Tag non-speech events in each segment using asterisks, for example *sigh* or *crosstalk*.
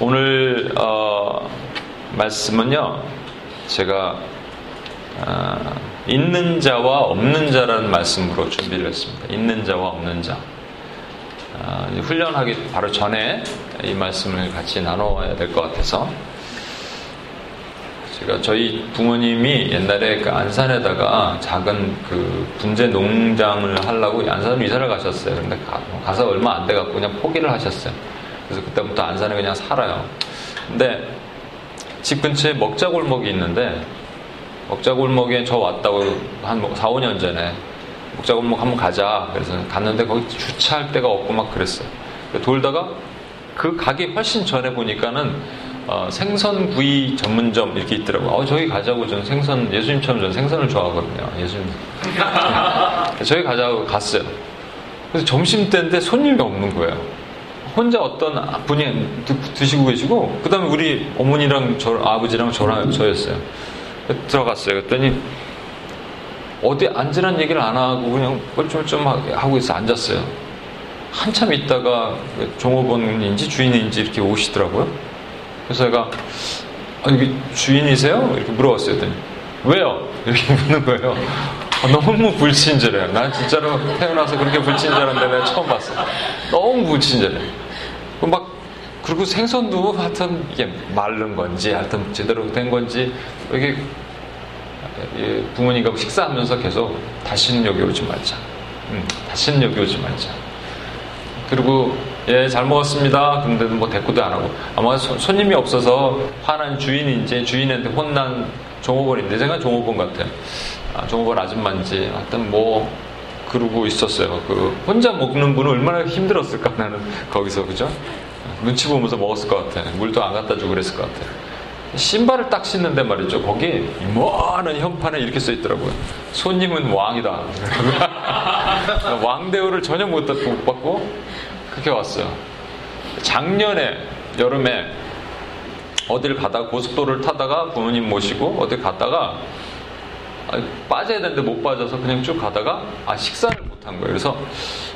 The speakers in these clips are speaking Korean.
오늘 어, 말씀은요, 제가 어, 있는 자와 없는 자라는 말씀으로 준비를 했습니다. 있는 자와 없는 자. 어, 훈련하기 바로 전에 이 말씀을 같이 나눠야 될 것 같아서 제가 저희 부모님이 옛날에 그 안산에다가 작은 그 분재 농장을 하려고 안산으로 이사를 가셨어요. 근데 가, 서 얼마 안 돼갖고 그냥 포기를 하셨어요. 그래서 그때부터 안산에 그냥 살아요. 근데 집 근처에 먹자골목이 있는데 먹자골목에 저 왔다고 한 4, 5년 전에 먹자골목 한번 가자. 그래서 갔는데 거기 주차할 데가 없고 막 그랬어요. 돌다가 그 가게 훨씬 전에 보니까는 어, 생선구이 전문점 이렇게 있더라고요. 어, 저기 가자고 저는 생선, 예수님처럼 저는 생선을 좋아하거든요. 예수님. *laughs* 저기 가자고 갔어요. 그래서 점심때인데 손님이 없는 거예요. 혼자 어떤 분이 드시고 계시고, 그 다음에 우리 어머니랑 저, 아버지랑 저랑 저였어요. 들어갔어요. 그랬더니, 어디 앉으란 얘기를 안 하고 그냥 뻘쭘뻘 하고 있어 앉았어요. 한참 있다가 종업원인지 주인인지 이렇게 오시더라고요. 그래서 제가 아, 여기 주인이세요? 이렇게 물어봤어요. 왜요? 이렇게 *laughs* 묻는 거예요. 아, 너무 불친절해요. 난 진짜로 태어나서 그렇게 불친절한 데 내가 처음 봤어. 너무 불친절해. 막 그리고 생선도 하여튼 이게 마른 건지 하여튼 제대로 된 건지 이게 부모님과 식사하면서 계속 다시는 여기 오지 말자. 응, 다시는 여기 오지 말자. 그리고 예, 잘 먹었습니다. 근데 뭐 대꾸도 안 하고. 아마 손, 님이 없어서 화난 주인인지 주인한테 혼난 종업원인데 제가 종업원 같아요. 아, 종업원 아줌마인지 하여튼 뭐 그러고 있었어요. 그 혼자 먹는 분은 얼마나 힘들었을까 나는 거기서 그죠? 눈치 보면서 먹었을 것 같아. 물도 안 갖다 주고 그랬을 것 같아. 신발을 딱 신는데 말이죠. 거기 이만한 현판에 이렇게 써 있더라고요. 손님은 왕이다. *laughs* 왕 대우를 전혀 못 받고 그렇게 왔어요. 작년에 여름에 어딜 가다가 고속도로를 타다가 부모님 모시고 어딜 갔다가 빠져야 되는데 못 빠져서 그냥 쭉 가다가 아 식사를 못 한 거예요. 그래서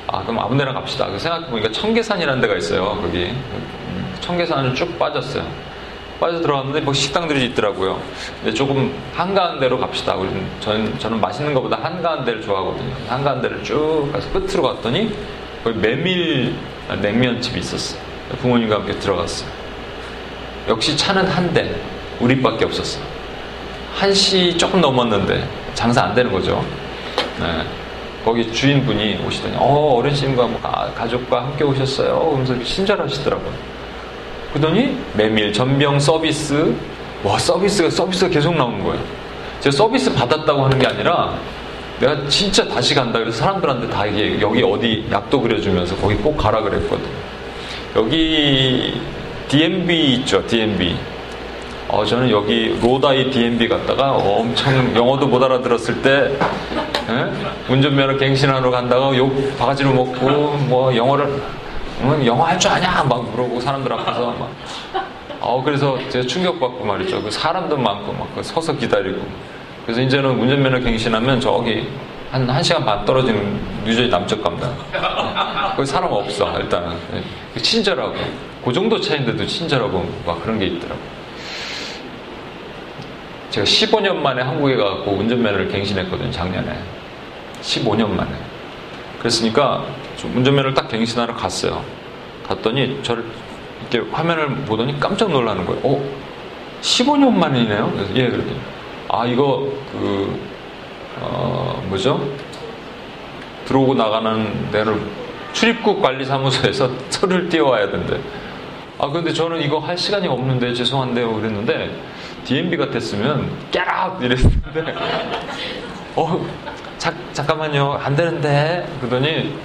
아 그럼 아무 데나 갑시다. 생각해 보니까 청계산이라는 데가 있어요. 거기 청계산을 쭉 빠졌어요. 빠져 들어갔는데 뭐 식당들이 있더라고요. 근데 조금 한가한 데로 갑시다. 저는, 저는 맛있는 것보다 한가한 데를 좋아하거든요. 한가한 데를 쭉 가서 끝으로 갔더니 거기 메밀 냉면집이 있었어요. 부모님과 함께 들어갔어요. 역시 차는 한 대, 우리밖에 없었어요. 한시 조금 넘었는데 장사 안 되는 거죠. 네. 거기 주인분이 오시더니 어 어르신과 뭐 가 족과 함께 오셨어요. 그러면서 친절하시더라고요. 그러더니 메밀 전병 서비스 와 서비스가 서비스가 계속 나오는 거예요. 제가 서비스 받았다고 하는 게 아니라 내가 진짜 다시 간다 그래서 사람들한테 다 이게 여기 어디 약도 그려주면서 거기 꼭 가라 그랬거든. 여기 DMB 있죠, DMB. 어, 저는 여기 로다이 DMB 갔다가 엄청 영어도 못 알아들었을 때 에? 예? 운전면허 갱신하러 간다가 욕 바가지로 먹고 뭐 영어를 응, 영어 할 줄 아냐 막 물어보고 사람들 앞에서 막 어, 그래서 제가 충격받고 말이죠. 그 사람도 많고 막그 서서 기다리고 그래서 이제는 운전면허 갱신하면 저기 한 1시간 반 떨어지는 뉴저지 남쪽 갑니다. 거기 사람 없어, 일단은. 친절하고. 그 정도 차인데도 친절하고 막 그런 게 있더라고요. 제가 15년 만에 한국에 가고 운전면허를 갱신했거든요, 작년에. 15년 만에. 그랬으니까 운전면허를 딱 갱신하러 갔어요. 갔더니 저를 이렇게 화면을 보더니 깜짝 놀라는 거예요. 어? 15년 만이네요? 그래서 예, 그랬더니. 아, 이거, 그, 어, 뭐죠? 들어오고 나가는 데를 출입국 관리사무소에서 *laughs* 서류를 띄워와야 된대. 아, 근데 저는 이거 할 시간이 없는데 죄송한데요. 그랬는데, DMB 같았으면 깨락! 이랬는데, 어, 자, 잠깐만요. 안 되는데. 그러더니,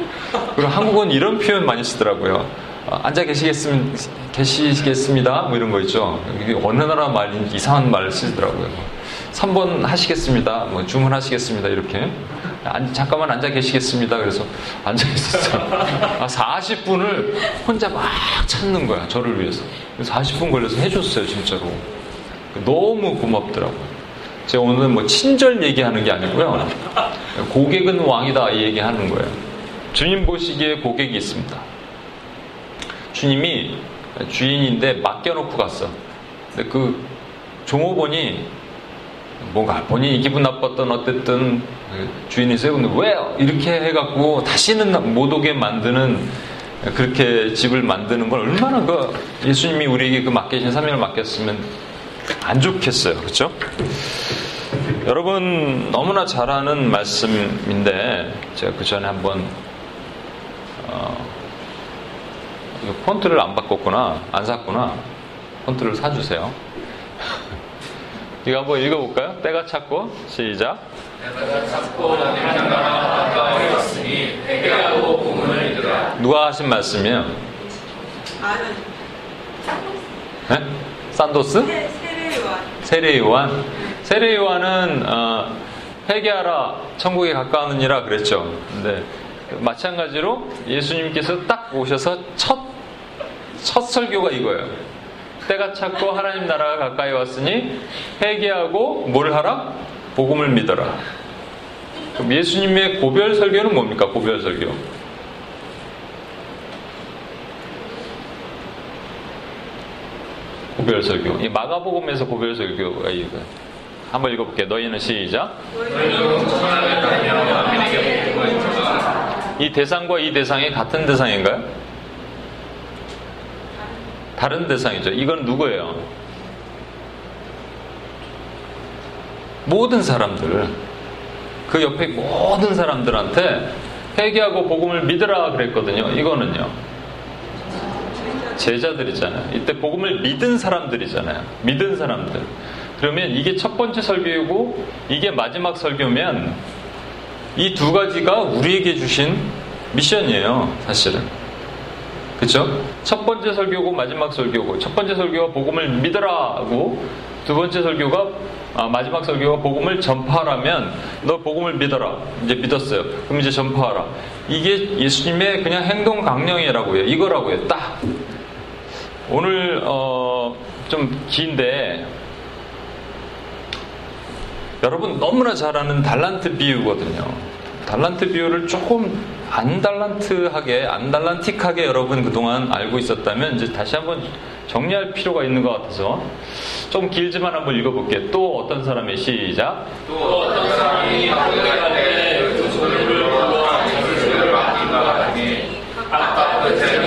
그리고 한국은 이런 표현 많이 쓰더라고요. 어, 앉아 계시겠습, 계시겠습니다. 뭐 이런 거 있죠. 어느 나라 말인지 이상한 말을 쓰더라고요. 3번 하시겠습니다. 뭐 주문하시겠습니다. 이렇게. 안, 잠깐만 앉아 계시겠습니다. 그래서 앉아 있었어요. 아, 40분을 혼자 막 찾는 거야. 저를 위해서. 40분 걸려서 해줬어요. 진짜로. 너무 고맙더라고요. 제가 오늘 뭐 친절 얘기하는 게 아니고요. 고객은 왕이다 이 얘기하는 거예요. 주님 보시기에 고객이 있습니다. 주님이 주인인데 맡겨놓고 갔어. 근데 그 종업원이 뭔가 본인이 기분 나빴던 어쨌든 주인이 있어요. 근데 왜 이렇게 해갖고 다시는 못 오게 만드는 그렇게 집을 만드는 건 얼마나 그 예수님이 우리에게 그 맡겨진 사명을 맡겼으면 안 좋겠어요. 그렇죠? 여러분 너무나 잘 아는 말씀인데 제가 그 전에 한번 어, 폰트를 안 바꿨구나 안 샀구나 폰트를 사주세요. *laughs* 이거 한번 읽어볼까요? 때가 찼고 시작. 누가 하신 말씀이에요? 네? 산도스? 세례 요한. 세례 요한은 어, 회개하라 천국에 가까우느니라 그랬죠. 근데 마찬가지로 예수님께서 딱 오셔서 첫, 첫 설교가 이거예요. 때가 찼고 하나님 나라가 가까이 왔으니 회개하고 뭘 하라? 복음을 믿어라. 그럼 예수님의 고별 설교는 뭡니까? 고별 설교. 고별 설교. 이 마가복음에서 고별 설교가 이거. 한번 읽어볼게요. 너희는 시작. 이 대상과 이 대상이 같은 대상인가요? 다른 대상이죠. 이건 누구예요? 모든 사람들, 그 옆에 모든 사람들한테 회개하고 복음을 믿으라 그랬거든요. 이거는요. 제자들이잖아요. 이때 복음을 믿은 사람들이잖아요. 믿은 사람들. 그러면 이게 첫 번째 설교이고 이게 마지막 설교면 이 두 가지가 우리에게 주신 미션이에요. 사실은. 그쵸? 첫 번째 설교고 마지막 설교고 첫 번째 설교가 복음을 믿으라고 두 번째 설교가 아, 마지막 설교가 복음을 전파하라면 너 복음을 믿어라 이제 믿었어요 그럼 이제 전파하라 이게 예수님의 그냥 행동 강령이라고 해요 이거라고 요딱 오늘 어, 좀 긴데 여러분 너무나 잘 아는 달란트 비유거든요 달란트 비유를 조금 안 달란트하게, 안 달란틱하게 여러분 그동안 알고 있었다면 이제 다시 한번 정리할 필요가 있는 것 같아서 좀 길지만 한번 읽어볼게요. 또 어떤 사람의 시작. 또 어떤 사람이 학교에 그 소리를 불러 자식을 맡긴 것 같으니 아까 그재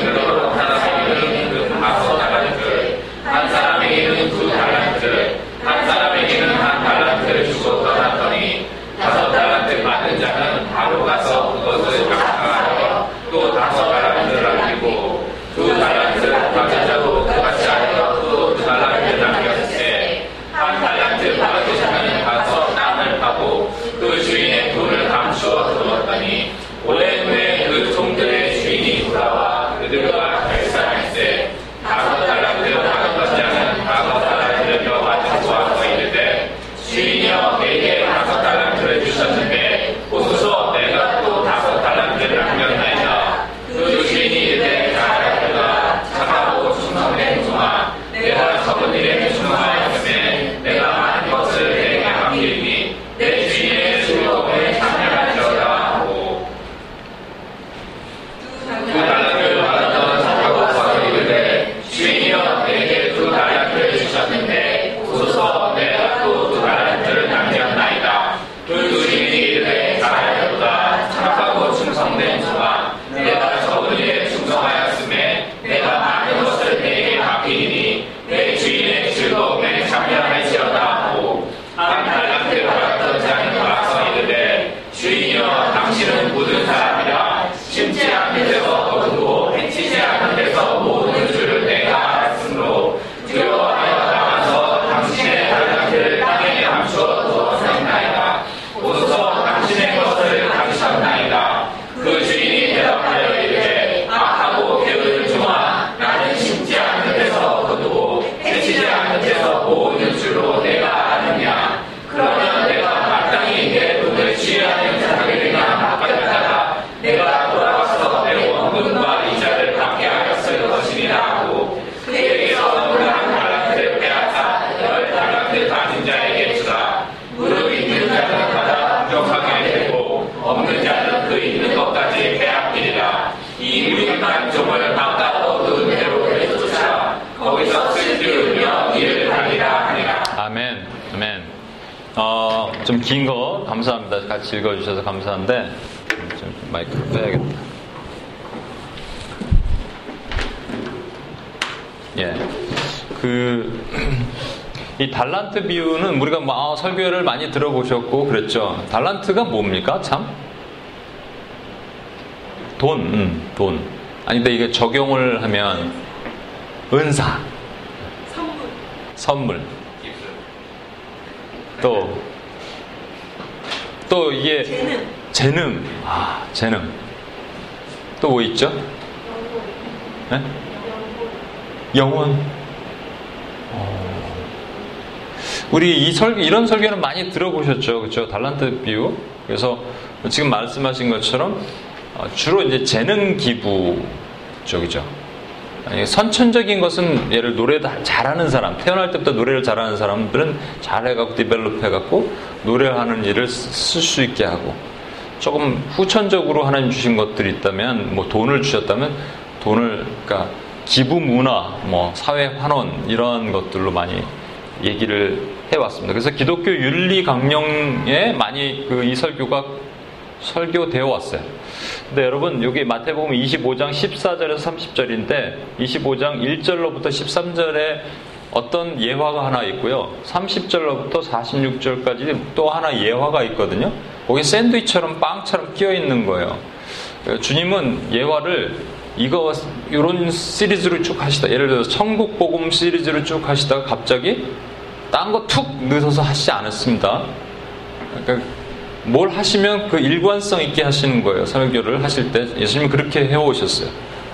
감사합니다. 같이 읽어주셔서 감사한데 좀 마이크를 빼야겠다. 예, 그 *clears throat* 이 달란트 비유는 우리가 뭐 아, 설교를 많이 들어보셨고 그랬죠. 달란트가 뭡니까? 참 돈, 음, 돈. 아니 근데 이게 적용을 하면 은사, 선물. 선물. 또, 또 이게 재능. 재능. 아, 재능. 또 뭐 있죠? 네? 영혼. 어. 우리 이 설, 이런 설교는 많이 들어보셨죠? 그렇죠? 달란트 비유. 그래서 지금 말씀하신 것처럼 어, 주로 이제 재능 기부 쪽이죠. 선천적인 것은 예를 노래 잘하는 사람, 태어날 때부터 노래를 잘하는 사람들은 잘해갖고 디벨롭 해갖고 노래를 하는 일을 쓸 수 있게 하고 조금 후천적으로 하나님 주신 것들이 있다면 뭐 돈을 주셨다면 돈을 그러니까 기부 문화, 뭐 사회 환원 이런 것들로 많이 얘기를 해왔습니다. 그래서 기독교 윤리 강령에 많이 그 이 설교가 설교되어 왔어요. 근데 여러분 여기 마태복음 25장 14절에서 30절인데 25장 1절로부터 13절에 어떤 예화가 하나 있고요. 30절로부터 46절까지 또 하나 예화가 있거든요. 거기 샌드위처럼 빵처럼 끼어 있는 거예요. 주님은 예화를 이거 이런 시리즈로 쭉 하시다. 예를 들어서 천국 복음 시리즈로 쭉 하시다가 갑자기 딴 거 툭 넣어서 하시지 않았습니다. 그러니까 뭘 하시면 그 일관성 있게 하시는 거예요. 설교를 하실 때 예수님은 그렇게 해오셨어요.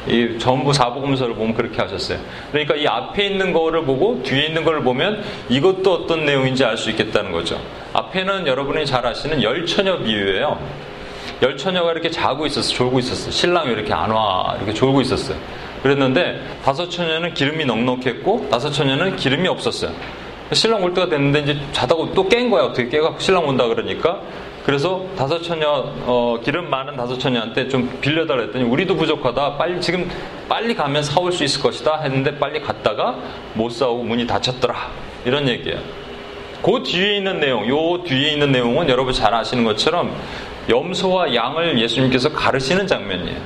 이 전부 사복음서를 보면 그렇게 하셨어요. 그러니까 이 앞에 있는 거를 보고 뒤에 있는 거를 보면 이것도 어떤 내용인지 알 수 있겠다는 거죠. 앞에는 여러분이 잘 아시는 열처녀 비유예요. 열처녀가 이렇게 자고 있었어, 졸고 있었어. 신랑이 이렇게 안 와, 이렇게 졸고 있었어요. 그랬는데 다섯 처녀는 기름이 넉넉했고 다섯 처녀는 기름이 없었어요. 신랑 올 때가 됐는데 이제 자다고 또깬 거야. 어떻게 깨가 신랑 온다 그러니까 그래서 다섯 처녀 어, 기름 많은 다섯 처녀한테 좀 빌려달라 했더니 우리도 부족하다. 빨리 지금 빨리 가면 사올 수 있을 것이다 했는데 빨리 갔다가 못 사오고 문이 닫혔더라. 이런 얘기예요. 그 뒤에 있는 내용, 요 뒤에 있는 내용은 여러분 잘 아시는 것처럼 염소와 양을 예수님께서 가르시는 장면이에요.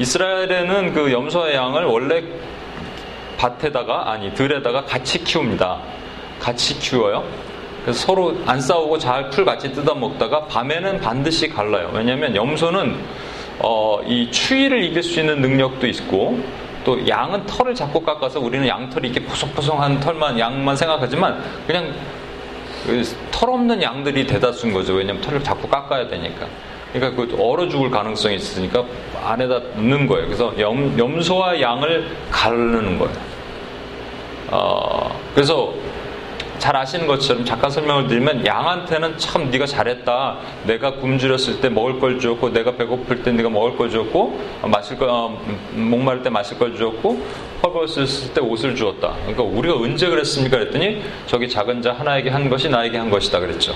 이스라엘에는 그 염소와 양을 원래 밭에다가 아니 들에다가 같이 키웁니다. 같이 키워요. 그래서 서로 안 싸우고 잘 풀 같이 뜯어 먹다가 밤에는 반드시 갈라요. 왜냐하면 염소는 어, 이 추위를 이길 수 있는 능력도 있고 또 양은 털을 자꾸 깎아서 우리는 양털이 이렇게 포송포송한 털만 양만 생각하지만 그냥 그털 없는 양들이 대다수인 거죠. 왜냐하면 털을 자꾸 깎아야 되니까. 그러니까 그 얼어 죽을 가능성이 있으니까 안에다 넣는 거예요. 그래서 염, 염소와 양을 가르는 거예요. 어, 그래서 잘 아시는 것처럼 잠깐 설명을 드리면 양한테는 참 네가 잘했다. 내가 굶주렸을 때 먹을 걸 주었고 내가 배고플 때 네가 먹을 걸 주었고 마실 거 어, 목마를 때 마실 걸 주었고 헐벗었을 때 옷을 주었다. 그러니까 우리가 언제 그랬습니까? 그랬더니 저기 작은 자 하나에게 한 것이 나에게 한 것이다 그랬죠.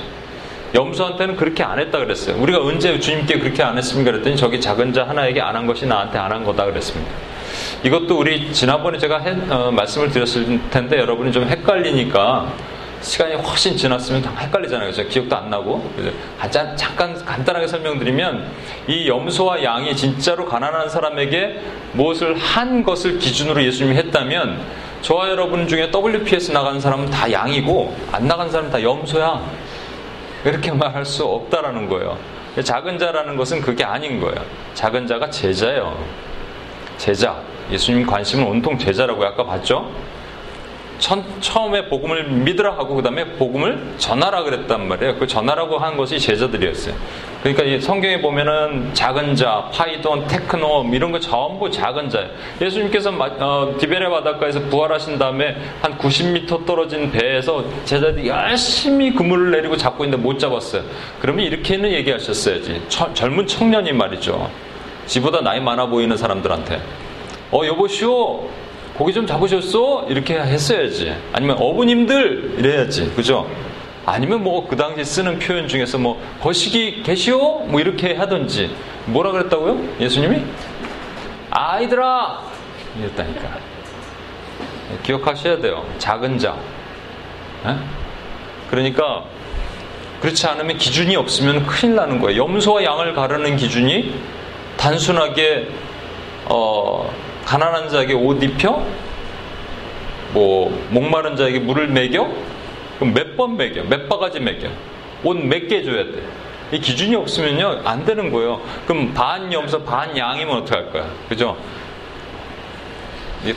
염소한테는 그렇게 안 했다 그랬어요. 우리가 언제 주님께 그렇게 안 했습니까? 그랬더니 저기 작은 자 하나에게 안 한 것이 나한테 안 한 거다 그랬습니다. 이것도 우리 지난번에 제가 해, 어, 말씀을 드렸을 텐데 여러분이 좀 헷갈리니까 시간이 훨씬 지났으면 다 헷갈리잖아요. 그죠? 기억도 안 나고. 그죠? 잠깐 간단하게 설명드리면 이 염소와 양이 진짜로 가난한 사람에게 무엇을 한 것을 기준으로 예수님이 했다면 저와 여러분 중에 WPS 나간 사람은 다 양이고 안 나간 사람은 다 염소야. 이렇게 *laughs* 말할 수 없다라는 거예요. 작은 자라는 것은 그게 아닌 거예요. 작은 자가 제자예요. 제자. 예수님 관심은 온통 제자라고 아까 봤죠? 처음에 복음을 믿으라 하고 그 다음에 복음을 전하라 그랬단 말이에요. 그 전하라고 한 것이 제자들이었어요. 그러니까 이 성경에 보면은 작은 자, 파이돈, 테크노 이런 거 전부 작은 자예요. 예수님께서 어, 디베레 바닷가에서 부활하신 다음에 한 90m 떨어진 배에서 제자들이 열심히 그물을 내리고 잡고 있는데 못 잡았어요. 그러면 이렇게는 얘기하셨어야지. 처, 젊은 청년이 말이죠. 지보다 나이 많아 보이는 사람들한테 어 여보시오 고기 좀 잡으셨어? 이렇게 했어야지. 아니면 어부님들 이래야지. 그죠? 아니면 뭐 그 당시 쓰는 표현 중에서 뭐 거시기 계시오? 뭐 이렇게 하든지 뭐라 그랬다고요? 예수님이? 아이들아! 이랬다니까. 기억하셔야 돼요. 작은 자. 에? 그러니까 그렇지 않으면 기준이 없으면 큰일 나는 거예요. 염소와 양을 가르는 기준이 단순하게 어, 가난한 자에게 옷 입혀, 뭐 목마른 자에게 물을 먹여, 그럼 몇 번 먹여, 몇 바가지 먹여, 옷 몇 개 줘야 돼. 이 기준이 없으면요 안 되는 거예요. 그럼 반 염소 반 양이면 어떻게 할 거야? 그죠?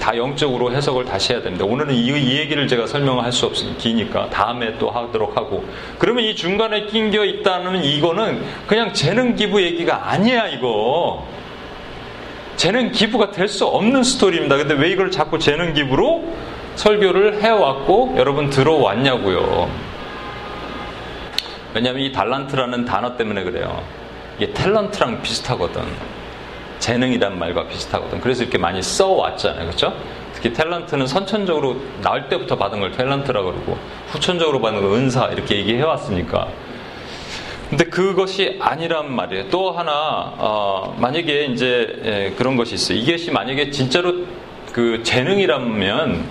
다 영적으로 해석을 다시 해야 됩니다. 오늘은 이, 이 얘기를 제가 설명할 수 없으니 기니까 다음에 또 하도록 하고. 그러면 이 중간에 낑겨 있다는 이거는 그냥 재능 기부 얘기가 아니야 이거. 재능 기부가 될 수 없는 스토리입니다. 근데 왜 이걸 자꾸 재능 기부로 설교를 해왔고 여러분 들어왔냐고요. 왜냐하면 이 달란트라는 단어 때문에 그래요. 이게 탤런트랑 비슷하거든. 재능이란 말과 비슷하거든. 그래서 이렇게 많이 써왔잖아요. 그렇죠? 특히 탤런트는 선천적으로 나올 때부터 받은 걸 탤런트라고 그러고 후천적으로 받는 걸 은사 이렇게 얘기해 왔으니까. 근데 그것이 아니란 말이에요. 또 하나 어, 만약에 이제 예, 그런 것이 있어요. 이것이 만약에 진짜로 그 재능이라면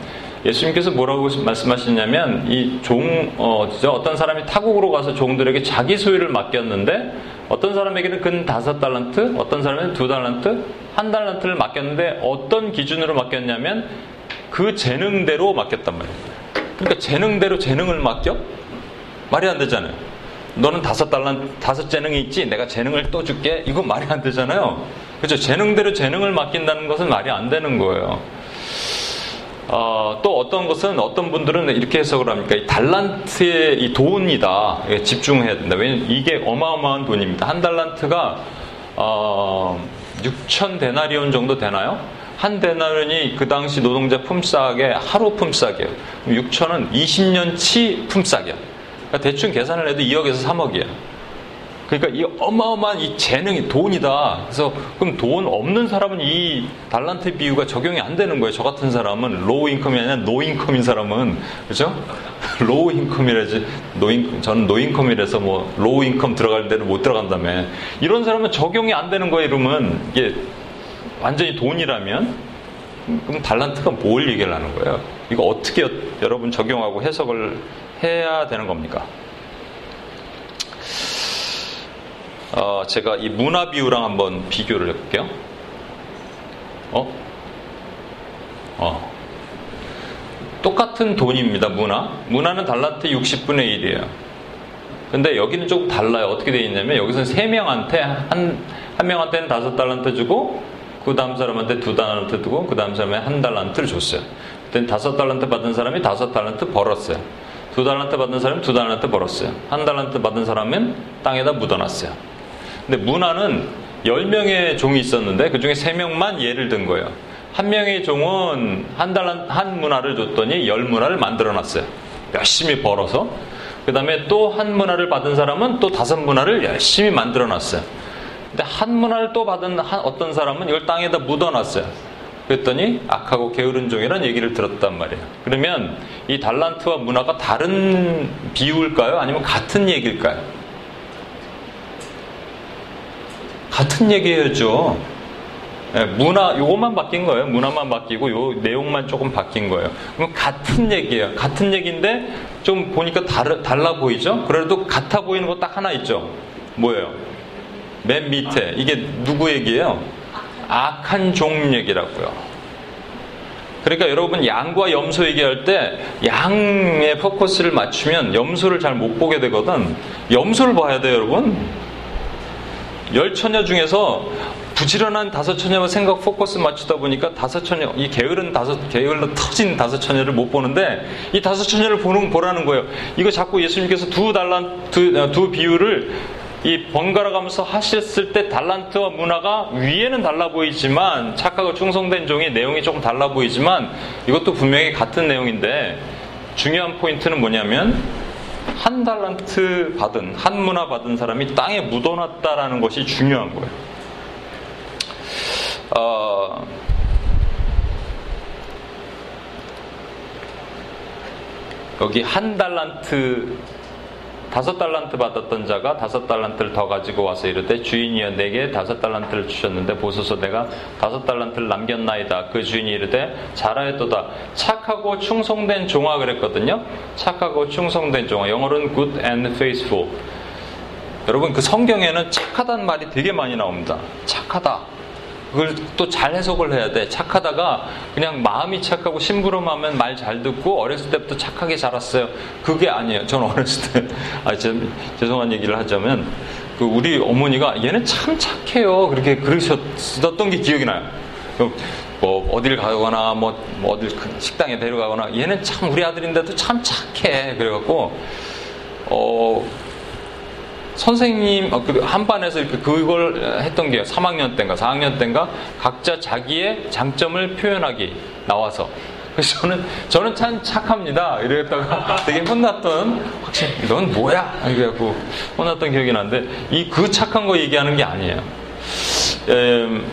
예수님께서 뭐라고 말씀하시냐면 이종 어, 어떤 사람이 타국으로 가서 종들에게 자기 소유를 맡겼는데 어떤 사람에게는 근 다섯 달란트, 어떤 사람에게는 두 달란트, 한 달란트를 맡겼는데 어떤 기준으로 맡겼냐면 그 재능대로 맡겼단 말이에요. 그러니까 재능대로 재능을 맡겨? 말이 안 되잖아요. 너는 다섯 달란 다섯 재능이 있지 내가 재능을 또 줄게 이거 말이 안 되잖아요 그렇죠 재능대로 재능을 맡긴다는 것은 말이 안 되는 거예요 어, 또 어떤 것은 어떤 분들은 이렇게 해석을 합니까? 이 달란트의 이 돈이다. 집중해야 된다. 왜냐면 이게 어마어마한 돈입니다. 한 달란트가 어, 6천 데나리온 정도 되나요? 한 데나리온이 그 당시 노동자 품삯의 하루 품삯이에요. 6천은 20년치 품삯이야. 그러니까 대충 계산을 해도 2억에서 3억이야. 그러니까 이 어마어마한 이 재능이 돈이다. 그래서 그럼 돈 없는 사람은 이 달란트 비유가 적용이 안 되는 거예요. 저 같은 사람은 low income이 아니라 no income인 사람은 그죠? low income이라지 no in- 저는 no income이라서 뭐 low income 들어갈 데는 못 들어간다며 이런 사람은 적용이 안 되는 거예요. 이러면 이게 완전히 돈이라면 그럼 달란트가 뭘 얘기를 하는 거예요? 이거 어떻게 여러분 적용하고 해석을 해야 되는 겁니까? 어, 제가 이 문화 비유랑 한번 비교를 해볼게요. 어? 어. 똑같은 돈입니다, 문화. 문화는 달란트 60분의 1이에요. 근데 여기는 조금 달라요. 어떻게 되어 있냐면 여기서는 3명한테 한, 한 명한테는 5달란트 주고 그 다음 사람한테 2달란트 주고 그 다음 사람한테 한 달란트를 줬어요. 그때 5달란트 받은 사람이 5달란트 벌었어요. 2달란트 받은 사람이 2달란트 벌었어요. 한 달란트 받은 사람은 땅에다 묻어놨어요. 근데 문화는 10명의 종이 있었는데 그 중에 3명만 예를 든 거예요. 한 명의 종은 한 달란 한 문화를 줬더니 열 문화를 만들어 놨어요. 열심히 벌어서. 그 다음에 또 한 문화를 받은 사람은 또 다섯 문화를 열심히 만들어 놨어요. 근데 한 문화를 또 받은 어떤 사람은 이걸 땅에다 묻어 놨어요. 그랬더니 악하고 게으른 종이라는 얘기를 들었단 말이에요. 그러면 이 달란트와 문화가 다른 비유일까요? 아니면 같은 얘기일까요? 같은. 네, 문화 요것만 바뀐 거예요. 문화만 바뀌고 요 내용만 조금 바뀐 거예요. 그럼 같은 얘기예요. 같은 얘기인데 좀 보니까 다르, 달라 보이죠? 그래도 같아 보이는 거 딱 하나 있죠. 뭐예요? 맨 밑에 이게 누구 얘기예요? 악한 종 얘기라고요. 그러니까 여러분 양과 염소 얘기할 때 양의 포커스를 맞추면 염소를 잘 못 보게 되거든. 염소를 봐야 돼요, 여러분. 열 처녀 중에서 부지런한 다섯 처녀만 생각 포커스 맞추다 보니까 다섯 처녀, 이 게으른 다섯, 게을러 터진 다섯 처녀를 못 보는데 이 다섯 처녀를 보는, 보라는 거예요. 이거 자꾸 예수님께서 두 달란, 두, 어, 두 비유를 이 번갈아 가면서 하셨을 때 달란트와 문화가 위에는 달라 보이지만 착하고 충성된 종의 내용이 조금 달라 보이지만 이것도 분명히 같은 내용인데 중요한 포인트는 뭐냐면 한 달란트 받은 한 문화 받은 사람이 땅에 묻어놨다라는 것이 중요한 거예요. 어, 여기 한 달란트 다섯 달란트 받았던 자가 다섯 달란트를 더 가지고 와서 이르되 주인이여 내게 다섯 달란트를 주셨는데 보소서 내가 다섯 달란트를 남겼나이다. 그 주인이 이르되 잘하였도다. 착하고 충성된 종아 그랬거든요. 착하고 충성된 종아. 영어로는 good and faithful. 여러분 그 성경에는 착하다는 말이 되게 많이 나옵니다. 착하다. 그걸 또 잘 해석을 해야 돼. 착하다가 그냥 마음이 착하고 심부름하면 말 잘 듣고 어렸을 때부터 착하게 자랐어요. 그게 아니에요. 저는 어렸을 때, 아, 제, 죄송한 얘기를 하자면, 그 우리 어머니가 얘는 참 착해요. 그렇게 그러셨던 게 기억이 나요. 뭐 어딜 가거나 뭐, 뭐 어딜 식당에 데려가거나 얘는 참 우리 아들인데도 참 착해. 그래갖고 어 선생님 어, 그 한반에서 이렇게 그걸 했던 게 3학년 때인가 4학년 때인가? 각자 자기의 장점을 표현하기 나와서. 그래서 저는 저는 참 착합니다. 이랬다가 되게 혼났던 확실히 넌 뭐야? 이래갖고 혼났던 기억이 나는데 이 그 착한 거 얘기하는 게 아니에요. 음,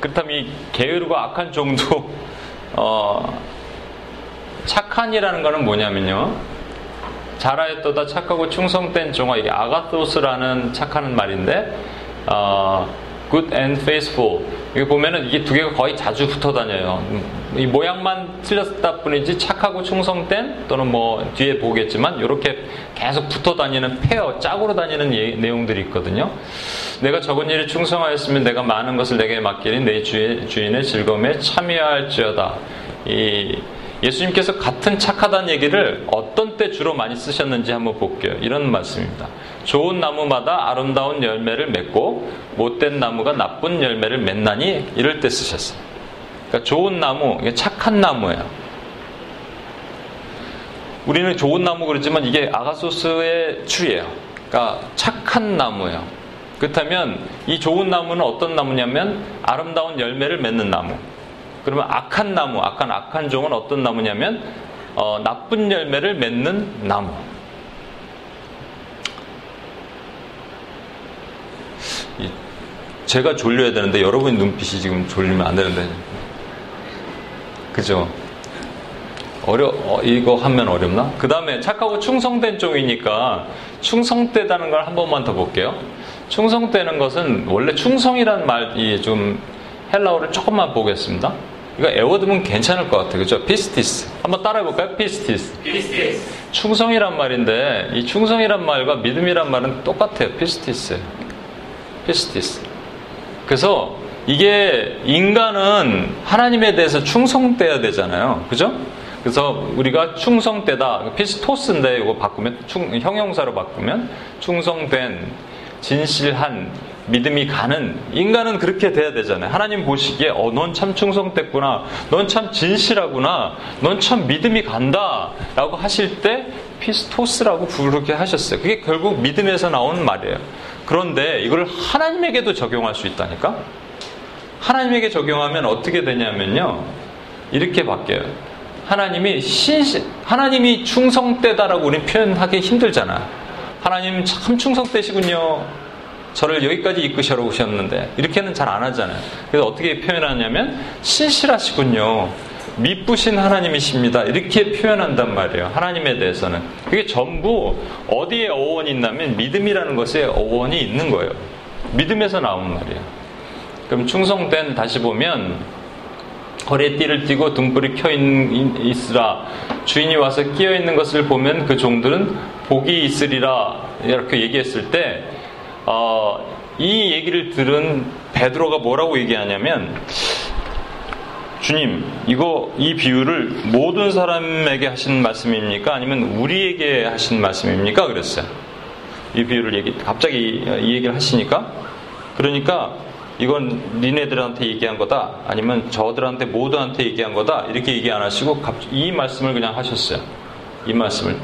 그렇다면 이 게으르고 악한 정도 어, 착한이라는 거는 뭐냐면요. 자라였도다 착하고 충성된 종아 이게 아가토스라는 착하는 말인데 어, good and faithful 여기 보면은 이게 두 개가 거의 자주 붙어 다녀요. 이 모양만 틀렸다 뿐이지 착하고 충성된 또는 뭐 뒤에 보겠지만 이렇게 계속 붙어 다니는 페어 짝으로 다니는 예, 내용들이 있거든요. 내가 적은 일에 충성하였으면 내가 많은 것을 내게 맡기니 내 주인의 즐거움에 참여할지어다. 이 예수님께서 같은 착하다는 얘기를 어떤 때 주로 많이 쓰셨는지 한번 볼게요. 이런 말씀입니다. 좋은 나무마다 아름다운 열매를 맺고 못된 나무가 나쁜 열매를 맺나니 이럴 때 쓰셨어요. 그러니까 좋은 나무, 착한 나무예요. 우리는 좋은 나무 그러지만 이게 아가소스의 추리예요. 그러니까 착한 나무예요. 그렇다면 이 좋은 나무는 어떤 나무냐면 아름다운 열매를 맺는 나무. 그러면 악한 나무, 악한 악한 종은 어떤 나무냐면 어, 나쁜 열매를 맺는 나무. 제가 졸려야 되는데 여러분 눈빛이 지금 졸리면 안 되는데 그죠? 어려 어, 이거 하면 어렵나? 그 다음에 착하고 충성된 종이니까 충성되다는 걸 한 번만 더 볼게요. 충성되는 것은 원래 충성이라는 말이 좀 헬라어를 조금만 보겠습니다. 이거 외워두면 괜찮을 것 같아요. 그죠? πίστις. 한번 따라해 볼까요? πίστις. πίστις. 충성이란 말인데, 이 충성이란 말과 믿음이란 말은 똑같아요. πίστις. πίστις. 그래서 이게 인간은 하나님에 대해서 충성돼야 되잖아요. 그죠? 그래서 우리가 충성되다, πιστός인데 이거 바꾸면, 충, 형용사로 바꾸면 충성된, 진실한, 믿음이 가는 인간은 그렇게 돼야 되잖아요. 하나님 보시기에 어, 넌 참 충성됐구나. 넌 참 진실하구나. 넌 참 믿음이 간다. 라고 하실 때 πιστός라고 부르게 하셨어요. 그게 결국 믿음에서 나오는 말이에요. 그런데 이걸 하나님에게도 적용할 수 있다니까? 하나님에게 적용하면 어떻게 되냐면요. 이렇게 바뀌어요. 하나님이 신실, 하나님이 충성되다라고 우리 표현하기 힘들잖아. 하나님 참 충성되시군요. 저를 여기까지 이끄셔 오셨는데 이렇게는 잘 안 하잖아요. 그래서 어떻게 표현하냐면 신실하시군요. 미쁘신 하나님이십니다. 이렇게 표현한단 말이에요. 하나님에 대해서는. 그게 전부 어디에 어원이 있냐면 믿음이라는 것에 어원이 있는 거예요. 믿음에서 나온 말이에요. 그럼 충성된 다시 보면 허리에 띠를 띠고 등불이 켜 있으라 주인이 와서 끼어 있는 것을 보면 그 종들은 복이 있으리라 이렇게 얘기했을 때 어, 이 얘기를 들은 베드로가 뭐라고 얘기하냐면 주님, 이거 이 비유를 모든 사람에게 하신 말씀입니까? 아니면 우리에게 하신 말씀입니까? 그랬어요. 이 비유를 얘기, 갑자기 이 얘기를 하시니까 그러니까 이건 니네들한테 얘기한 거다. 아니면 저들한테 모두한테 얘기한 거다. 이렇게 얘기 안 하시고 이 말씀을 그냥 하셨어요. 이 말씀을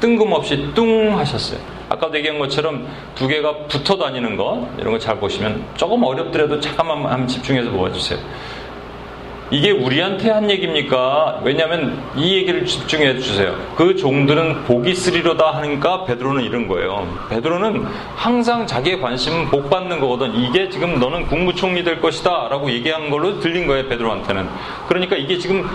뜬금없이 뚱 하셨어요. 아까도 얘기한 것처럼 두 개가 붙어 다니는 거 이런 거 잘 보시면 조금 어렵더라도 잠깐만 한번 집중해서 보아주세요. 이게 우리한테 한 얘기입니까? 왜냐하면 이 얘기를 집중해 주세요. 그 종들은 복이 있으리로다 하니까 베드로는 이런 거예요. 베드로는 항상 자기의 관심은 복 받는 거거든. 이게 지금 너는 국무총리 될 것이다라고 얘기한 걸로 들린 거예요. 베드로한테는. 그러니까 이게 지금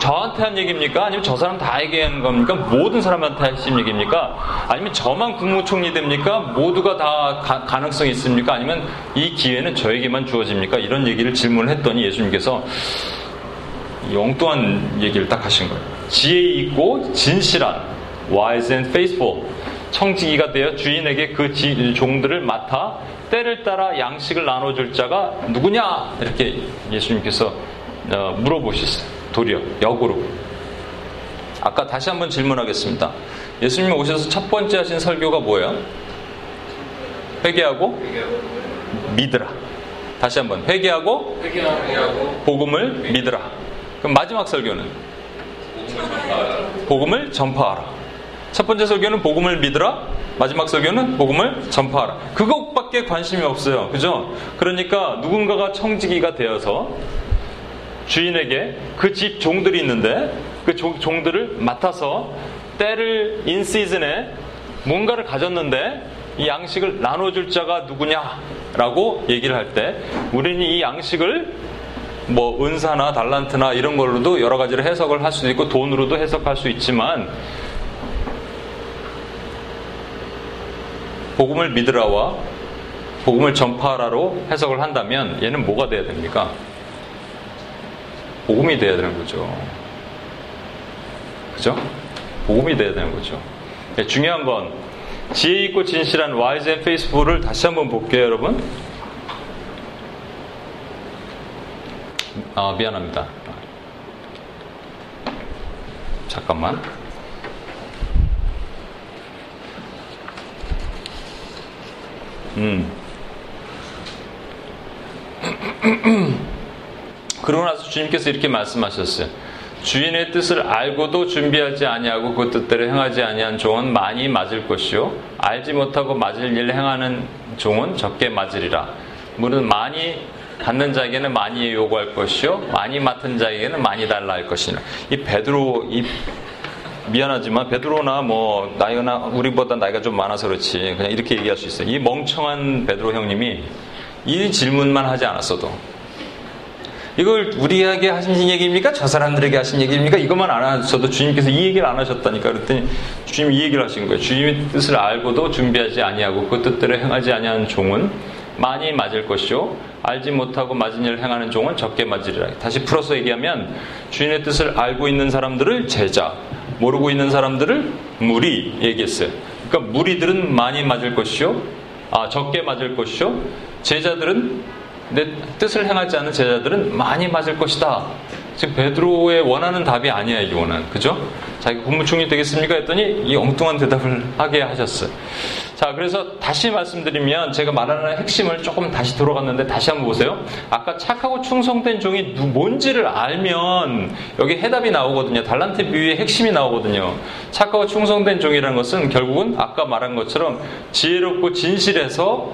저한테 한 얘기입니까? 아니면 저 사람 다에게 한 겁니까? 모든 사람한테 하신 얘기입니까? 아니면 저만 국무총리 됩니까? 모두가 다 가, 능성이 있습니까? 아니면 이 기회는 저에게만 주어집니까? 이런 얘기를 질문을 했더니 예수님께서 엉뚱한 얘기를 딱 하신 거예요. 지혜 있고 진실한 wise and faithful 청지기가 되어 주인에게 그 지, 종들을 맡아 때를 따라 양식을 나눠줄 자가 누구냐 이렇게 예수님께서 어, 물어보셨어요. 도리어 역으로. 아까 다시 한번 질문하겠습니다. 예수님이 오셔서 첫 번째 하신 설교가 뭐예요? 회개하고 믿으라. 다시 한번 회개하고, 복음을 믿으라. 그럼 마지막 설교는 복음을 전파하라. 첫 번째 설교는 복음을 믿으라. 마지막 설교는 복음을 전파하라. 그것밖에 관심이 없어요. 그죠? 그러니까 누군가가 청지기가 되어서 주인에게 그 집 종들이 있는데 그 종들을 맡아서 때를 인시즌에 뭔가를 가졌는데 이 양식을 나눠줄 자가 누구냐라고 얘기를 할 때 우리는 이 양식을 뭐 은사나 달란트나 이런 걸로도 여러 가지로 해석을 할 수도 있고 돈으로도 해석할 수 있지만 복음을 믿으라와 복음을 전파하라로 해석을 한다면 얘는 뭐가 돼야 됩니까? 복음이 돼야 되는 거죠. 그죠? 복음이 돼야 되는 거죠. 네, 중요한 건 지혜 있고 진실한 와이즈 앤 페이스북을 다시 한번 볼게요, 여러분. 아, 미안합니다. 잠깐만. 음. *clears throat* 그러고 나서 주님께서 이렇게 말씀하셨어요. 주인의 뜻을 알고도 준비하지 아니하고 그 뜻대로 행하지 아니한 종은 많이 맞을 것이요 알지 못하고 맞을 일을 행하는 종은 적게 맞으리라. 물은 많이 갖는 자에게는 많이 요구할 것이요 많이 맡은 자에게는 많이 달라 할 것이라. 이 베드로 이 미안하지만 베드로나 뭐 나이가 우리보다 나이가 좀 많아서 그렇지 그냥 이렇게 얘기할 수 있어요. 이 멍청한 베드로 형님이 이 질문만 하지 않았어도 이걸 우리에게 하신 얘기입니까? 저 사람들에게 하신 얘기입니까? 이것만 안 하셔도 주님께서 이 얘기를 안 하셨다니까 그랬더니 주님이 이 얘기를 하신 거예요. 주님의 뜻을 알고도 준비하지 아니하고 그 뜻대로 행하지 아니하는 종은 많이 맞을 것이요 알지 못하고 맞은 일을 행하는 종은 적게 맞으리라. 다시 풀어서 얘기하면 주인의 뜻을 알고 있는 사람들을 제자, 모르고 있는 사람들을 무리 얘기했어요. 그러니까 무리들은 많이 맞을 것이요, 아 적게 맞을 것이요, 제자들은 내 뜻을 행하지 않는 제자들은 많이 맞을 것이다. 지금 베드로의 원하는 답이 아니야, 이거는. 그죠? 자기 국무총리 되겠습니까? 했더니 이 엉뚱한 대답을 하게 하셨어요. 자, 그래서 다시 말씀드리면 제가 말하는 핵심을 조금 다시 들어갔는데 다시 한번 보세요. 아까 착하고 충성된 종이 뭔지를 알면 여기 해답이 나오거든요. 달란트 비유의 핵심이 나오거든요. 착하고 충성된 종이라는 것은 결국은 아까 말한 것처럼 지혜롭고 진실해서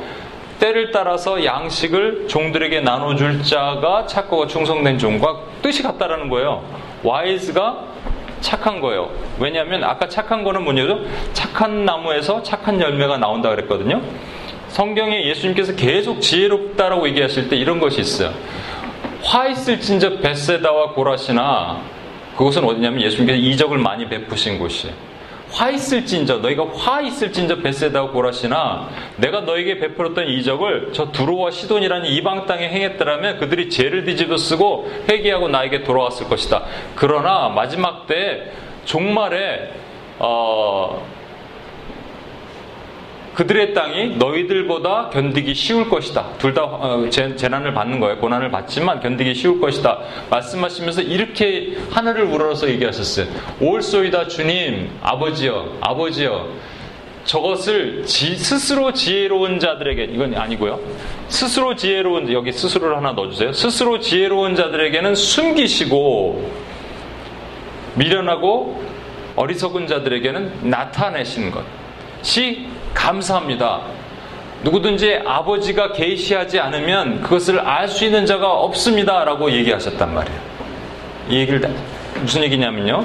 때를 따라서 양식을 종들에게 나눠줄 자가 착하고 충성된 종과 뜻이 같다라는 거예요. 와이즈가 착한 거예요. 왜냐하면 아까 착한 거는 뭐냐죠? 착한 나무에서 착한 열매가 나온다 그랬거든요. 성경에 예수님께서 계속 지혜롭다라고 얘기하실 때 이런 것이 있어요. 화 있을진저 베세다와 고라시나 그것은 어디냐면 예수님께서 이적을 많이 베푸신 곳이에요. 화 있을진저 너희가 화 있을진저 베세다고 고라시나 내가 너에게 베풀었던 이적을 저 두로와 시돈이라는 이방 땅에 행했더라면 그들이 죄를 뒤집어 쓰고 회개하고 나에게 돌아왔을 것이다. 그러나 마지막 때 종말에 어, 그들의 땅이 너희들보다 견디기 쉬울 것이다. 둘다 어, 재난을 받는 거예요. 고난을 받지만 견디기 쉬울 것이다. 말씀하시면서 이렇게 하늘을 우러러서 얘기하셨어요. 올소이다 주님, 아버지여, 아버지여. 저것을 지, 스스로 지혜로운 자들에게 이건 아니고요. 스스로 지혜로운 여기 스스로를 하나 넣어주세요. 스스로 지혜로운 자들에게는 숨기시고 미련하고 어리석은 자들에게는 나타내시는 것이 감사합니다. 누구든지 아버지가 계시하지 않으면 그것을 알 수 있는 자가 없습니다. 라고 얘기하셨단 말이에요. 이 얘기를, 무슨 얘기냐면요.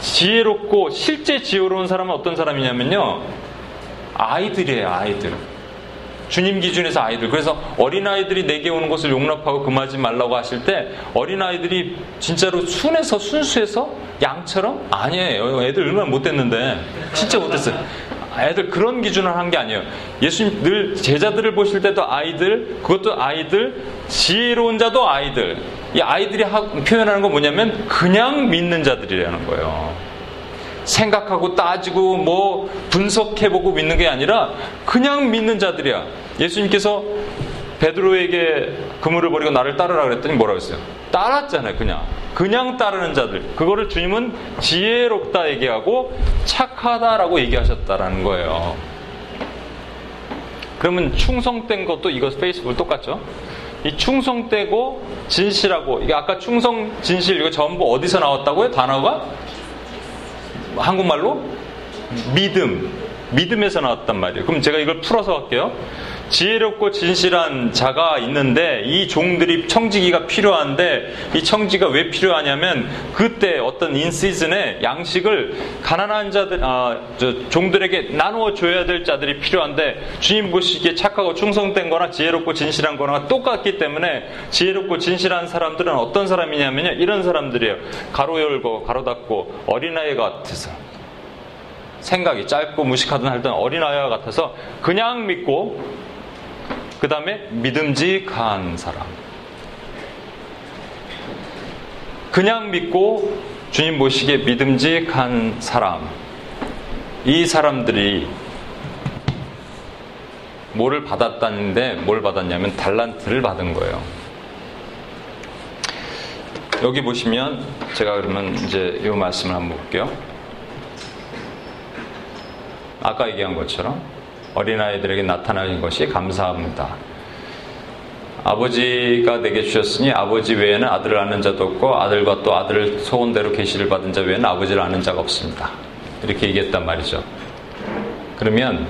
지혜롭고 실제 지혜로운 사람은 어떤 사람이냐면요. 아이들이에요, 아이들. 주님 기준에서 아이들. 그래서 어린아이들이 내게 오는 것을 용납하고 금하지 말라고 하실 때 어린아이들이 진짜로 순해서 순수해서 양처럼? 아니에요. 애들 얼마나 못됐는데. 진짜 못됐어요. 애들 그런 기준을 한 게 아니에요. 예수님 늘 제자들을 보실 때도 아이들, 그것도 아이들, 지혜로운 자도 아이들. 이 아이들이 표현하는 건 뭐냐면 그냥 믿는 자들이라는 거예요. 생각하고 따지고 뭐 분석해보고 믿는 게 아니라 그냥 믿는 자들이야. 예수님께서 베드로에게 그물을 버리고 나를 따르라 그랬더니 뭐라고 했어요? 따랐잖아요, 그냥. 그냥 따르는 자들. 그거를 주님은 지혜롭다 얘기하고 착하다라고 얘기하셨다라는 거예요. 그러면 충성된 것도 이거 페이스북 똑같죠? 이 충성되고 진실하고 이게 아까 충성 진실 이거 전부 어디서 나왔다고요? 단어가 한국말로 믿음, 믿음에서 나왔단 말이에요. 그럼 제가 이걸 풀어서 할게요. 지혜롭고 진실한 자가 있는데 이 종들이 청지기가 필요한데 이 청지가 왜 필요하냐면 그때 어떤 인시즌에 양식을 가난한 자들 아, 종들에게 나누어 줘야 될 자들이 필요한데 주님 보시기에 착하고 충성된 거나 지혜롭고 진실한 거나 똑같기 때문에 지혜롭고 진실한 사람들은 어떤 사람이냐면요. 이런 사람들이에요. 가로 열고 가로 닫고 어린아이 같아서. 생각이 짧고 무식하든 할든 어린아이와 같아서 그냥 믿고 그 다음에 믿음직한 사람. 그냥 믿고 주님 보시기에 믿음직한 사람. 이 사람들이 뭐를 받았다는데 뭘 받았냐면 달란트를 받은 거예요. 여기 보시면 제가 그러면 이제 이 말씀을 한번 볼게요. 아까 얘기한 것처럼 어린아이들에게 나타나는 것이 감사합니다. 아버지가 내게 주셨으니 아버지 외에는 아들을 아는 자도 없고 아들과 또 아들을 소원대로 계시를 받은 자 외에는 아버지를 아는 자가 없습니다. 이렇게 얘기했단 말이죠. 그러면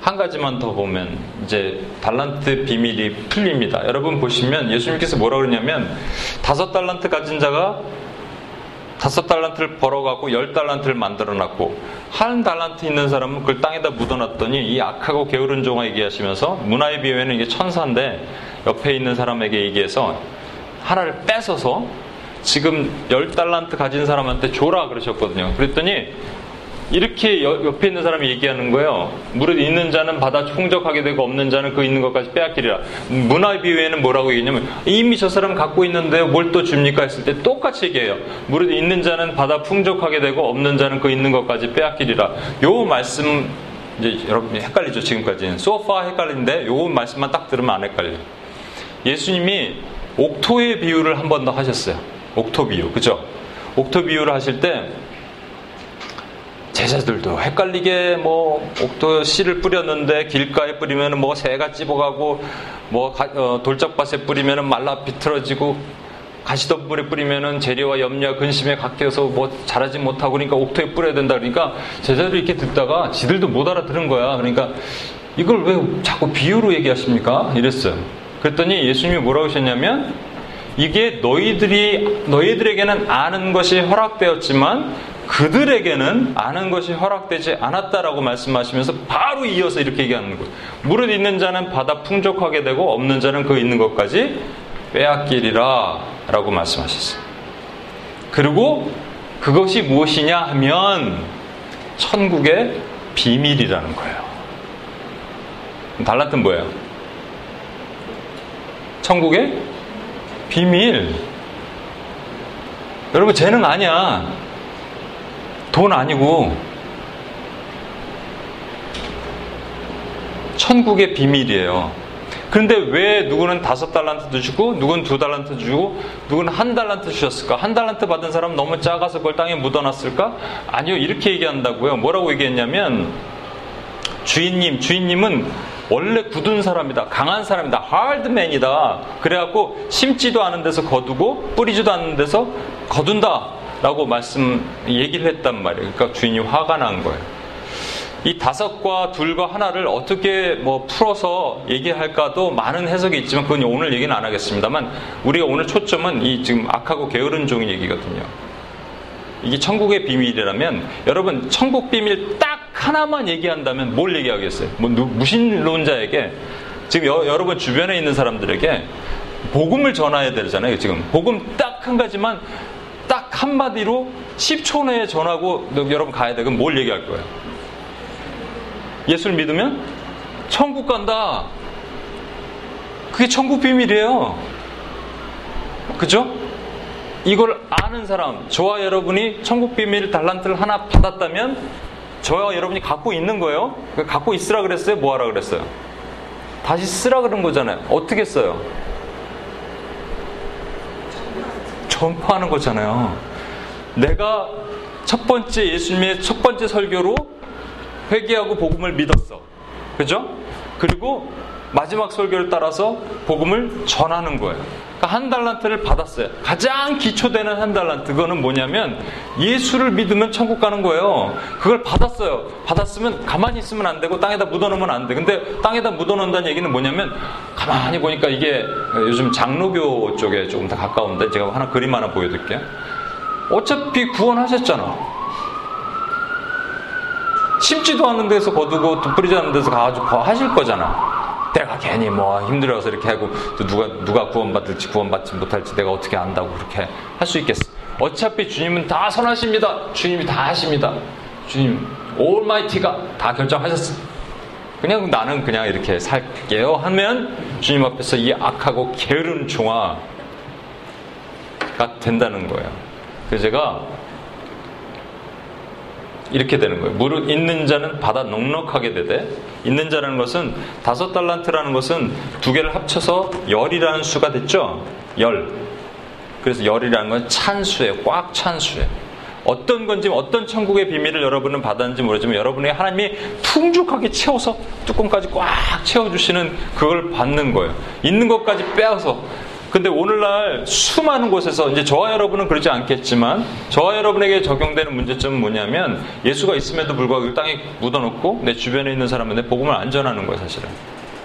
한 가지만 더 보면 이제 달란트 비밀이 풀립니다. 여러분 보시면 예수님께서 뭐라 그러냐면 다섯 달란트 가진 자가 다섯 달란트를 벌어갖고 열 달란트를 만들어놨고 한 달란트 있는 사람은 그걸 땅에다 묻어놨더니 이 악하고 게으른 종아 얘기하시면서 문화의 비유에는 이게 천사인데 옆에 있는 사람에게 얘기해서 하나를 뺏어서 지금 열 달란트 가진 사람한테 줘라 그러셨거든요. 그랬더니 이렇게 옆에 있는 사람이 얘기하는 거예요. 무릇 있는 자는 받아 풍족하게 되고 없는 자는 그 있는 것까지 빼앗기리라. 문화 비유에는 뭐라고 얘기냐면 이미 저 사람 갖고 있는데 뭘 또 줍니까 했을 때 똑같이 얘기해요. 무릇 있는 자는 받아 풍족하게 되고 없는 자는 그 있는 것까지 빼앗기리라. 요 말씀 이제 여러분 헷갈리죠 지금까지는 소파 헷갈리는데 요 말씀만 딱 들으면 안 헷갈려요. 예수님이 옥토의 비유를 한 번 더 하셨어요. 옥토 비유 그죠? 옥토 비유를 하실 때 제자들도 헷갈리게 뭐 옥토 씨를 뿌렸는데 길가에 뿌리면 뭐 새가 찝어가고 뭐 어, 돌짝밭에 뿌리면 말라 비틀어지고 가시덤불에 뿌리면은 재료와 염려 근심에 깎여서 뭐 자라지 못하고 그러니까 옥토에 뿌려야 된다. 그러니까 제자들이 이렇게 듣다가 지들도 못 알아들은 거야. 그러니까 이걸 왜 자꾸 비유로 얘기하십니까? 이랬어요. 그랬더니 예수님이 뭐라고 하셨냐면 이게 너희들이 너희들에게는 아는 것이 허락되었지만 그들에게는 아는 것이 허락되지 않았다라고 말씀하시면서 바로 이어서 이렇게 얘기하는 거예요. 무릇 있는 자는 받아 풍족하게 되고 없는 자는 그 있는 것까지 빼앗기리라 라고 말씀하셨어요. 그리고 그것이 무엇이냐 하면 천국의 비밀이라는 거예요. 달란트는 뭐예요? 천국의 비밀. 여러분, 재능 아니야. 돈 아니고 천국의 비밀이에요. 그런데 왜 누구는 다섯 달란트 주고 누구는 두 달란트 주고 누구는 한 달란트 주셨을까? 한 달란트 받은 사람 너무 작아서 그걸 땅에 묻어놨을까? 아니요 이렇게 얘기한다고요. 뭐라고 얘기했냐면 주인님 주인님은 원래 굳은 사람이다. 강한 사람이다. 하드맨이다. 그래갖고 심지도 않은 데서 거두고 뿌리지도 않는 데서 거둔다. 라고 말씀, 얘기를 했단 말이에요. 그러니까 주인이 화가 난 거예요. 이 다섯과 둘과 하나를 어떻게 뭐 풀어서 얘기할까도 많은 해석이 있지만 그건 오늘 얘기는 안 하겠습니다만 우리가 오늘 초점은 이 지금 악하고 게으른 종의 얘기거든요. 이게 천국의 비밀이라면 여러분 천국 비밀 딱 하나만 얘기한다면 뭘 얘기하겠어요? 뭐 무신론자에게 지금 여, 여러분 주변에 있는 사람들에게 복음을 전해야 되잖아요. 지금 복음 딱 한 가지만 딱 한마디로 10초 내에 전하고 여러분 가야 돼. 그럼 뭘 얘기할 거예요? 예수를 믿으면 천국 간다. 그게 천국 비밀이에요. 그죠? 이걸 아는 사람, 저와 여러분이 천국 비밀 달란트를 하나 받았다면 저와 여러분이 갖고 있는 거예요. 갖고 있으라 그랬어요? 뭐 하라 그랬어요? 다시 쓰라 그런 거잖아요. 어떻게 써요? 전파하는 거잖아요. 내가 첫 번째 예수님의 첫 번째 설교로 회개하고 복음을 믿었어. 그죠? 그리고 마지막 설교를 따라서 복음을 전하는 거예요. 그러니까 한 달란트를 받았어요. 가장 기초되는 한 달란트 그거는 뭐냐면 예수를 믿으면 천국 가는 거예요. 그걸 받았어요. 받았으면 가만히 있으면 안 되고 땅에다 묻어놓으면 안 돼. 근데 땅에다 묻어놓는다는 얘기는 뭐냐면 가만히 보니까 이게 요즘 장로교 쪽에 조금 더 가까운데 제가 하나 그림 하나 보여드릴게요. 어차피 구원하셨잖아. 심지도 않는 데서 거두고 또 뿌리지 않는 데서 가가지고 하실 거잖아. 내가 괜히 뭐 힘들어서 이렇게 하고 또 누가 누가 구원받을지 구원받지 못할지 내가 어떻게 안다고 그렇게 할 수 있겠어? 어차피 주님은 다 선하십니다. 주님이 다 하십니다. 주님 올마이티가 다 결정하셨어. 그냥 나는 그냥 이렇게 살게요 하면 주님 앞에서 이 악하고 게으른 종아가 된다는 거예요. 그래서 제가 이렇게 되는 거예요. 무릇 있는 자는 받아 넉넉하게 되되 있는 자라는 것은 다섯 달란트라는 것은 두 개를 합쳐서 열이라는 수가 됐죠. 열. 그래서 열이라는 건 찬수예요. 꽉 찬수예요. 어떤 건지 어떤 천국의 비밀을 여러분은 받았는지 모르지만 여러분의 하나님이 풍족하게 채워서 뚜껑까지 꽉 채워주시는 그걸 받는 거예요. 있는 것까지 빼앗어 근데 오늘날 수많은 곳에서 이제 저와 여러분은 그러지 않겠지만 저와 여러분에게 적용되는 문제점은 뭐냐면 예수가 있음에도 불구하고 땅에 묻어놓고 내 주변에 있는 사람한테 복음을 안 전하는 거예요 사실은.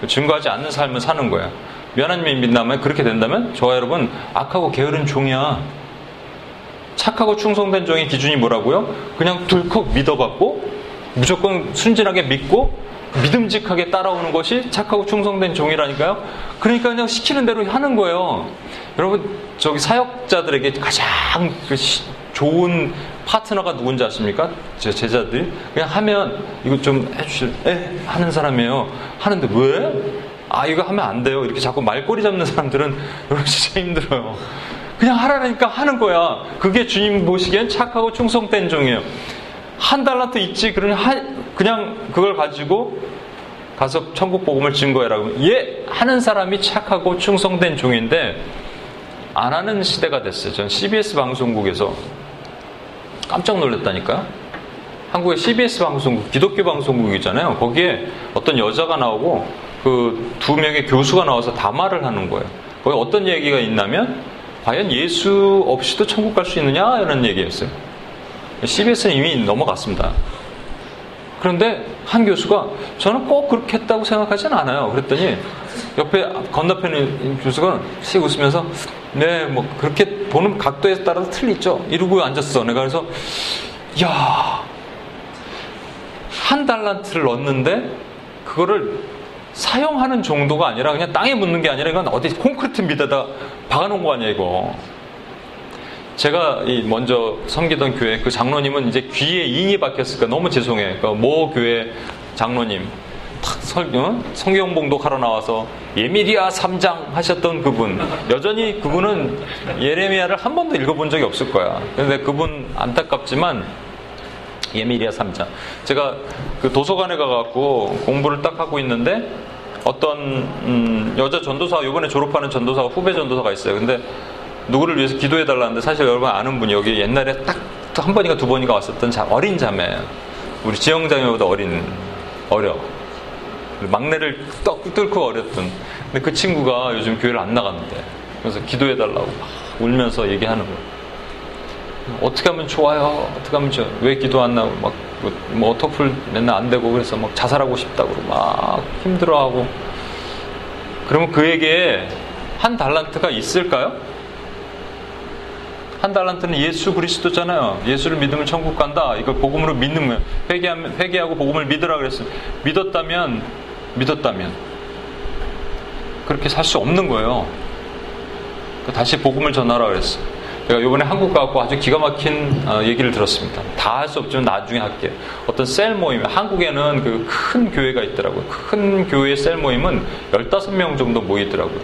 증거하지 않는 삶을 사는 거야. 하나님이 믿다면 그렇게 된다면 저와 여러분 악하고 게으른 종이야. 착하고 충성된 종의 기준이 뭐라고요? 그냥 덜컥 믿어갖고 무조건 순진하게 믿고 믿음직하게 따라오는 것이 착하고 충성된 종이라니까요. 그러니까 그냥 시키는 대로 하는 거예요. 여러분 저기 사역자들에게 가장 그 좋은 파트너가 누군지 아십니까? 제 제자들이 그냥 하면 이거 좀 해주실 에 하는 사람이에요. 하는데 왜? 아 이거 하면 안 돼요. 이렇게 자꾸 말꼬리 잡는 사람들은 여러분 진짜 힘들어요. 그냥 하라니까 하는 거야. 그게 주님 보시기엔 착하고 충성된 종이에요. 한 달란트 있지 그러니 그냥 그걸 가지고 가서 천국 복음을 증거해라고 예 하는 사람이 착하고 충성된 종인데 안 하는 시대가 됐어요. 전 CBS 방송국에서 깜짝 놀랐다니까요. 한국의 CBS 방송국 기독교 방송국이잖아요. 거기에 어떤 여자가 나오고 그 두 명의 교수가 나와서 담화를 하는 거예요. 거기 어떤 얘기가 있냐면 과연 예수 없이도 천국 갈 수 있느냐 이런 얘기였어요. CBS는 이미 넘어갔습니다. 그런데 한 교수가 저는 꼭 그렇게 했다고 생각하진 않아요. 그랬더니 옆에 건너편에 교수가 씩 웃으면서 네, 뭐 그렇게 보는 각도에 따라서 틀리죠. 이러고 앉았어. 내가 그래서 야, 한 달란트를 넣었는데 그거를 사용하는 정도가 아니라 그냥 땅에 묻는 게 아니라 이건 어디 콘크리트 밑에다 박아놓은 거 아니야 이거. 제가 먼저 섬기던 교회 그 장로님은 이제 귀에 인이 박혔을까 너무 죄송해. 그모 교회 장로님 탁 설, 어? 성경 봉독 하러 나와서 예미리아 3장 하셨던 그분 여전히 그분은 예레미야를 한 번도 읽어본 적이 없을 거야. 근데 그분 안타깝지만 예미리아 3장 제가 그 도서관에 가갖고 공부를 딱 하고 있는데 어떤 음, 여자 전도사 이번에 졸업하는 전도사가 후배 전도사가 있어요. 근데 누구를 위해서 기도해 달라는데 사실 여러분 아는 분이 여기 옛날에 딱 한 번인가 두 번인가 왔었던 자, 어린 자매 우리 지영장녀보다 어린 어려 막내를 떡 뚫고 어렸던 근데 그 친구가 요즘 교회를 안 나갔는데 그래서 기도해 달라고 막 울면서 얘기하는 거예요. 어떻게 하면 좋아요? 어떻게 하면 좋아요? 왜 기도 안 나고 막 뭐 어터풀 맨날 안 되고 그래서 막 자살하고 싶다고 막 힘들어하고 그러면 그에게 한 달란트가 있을까요? 한 달란트는 예수 그리스도잖아요. 예수를 믿으면 천국 간다. 이걸 복음으로 믿는 거예요. 회개하면, 회개하고 복음을 믿으라 그랬어요. 믿었다면, 믿었다면. 그렇게 살 수 없는 거예요. 그 다시 복음을 전하라 그랬어요. 제가 이번에 한국 가고 아주 기가 막힌 어, 얘기를 들었습니다. 다 할 수 없지만 나중에 할게요. 어떤 셀 모임, 한국에는 그 큰 교회가 있더라고요. 큰 교회 셀 모임은 15명 정도 모이더라고요.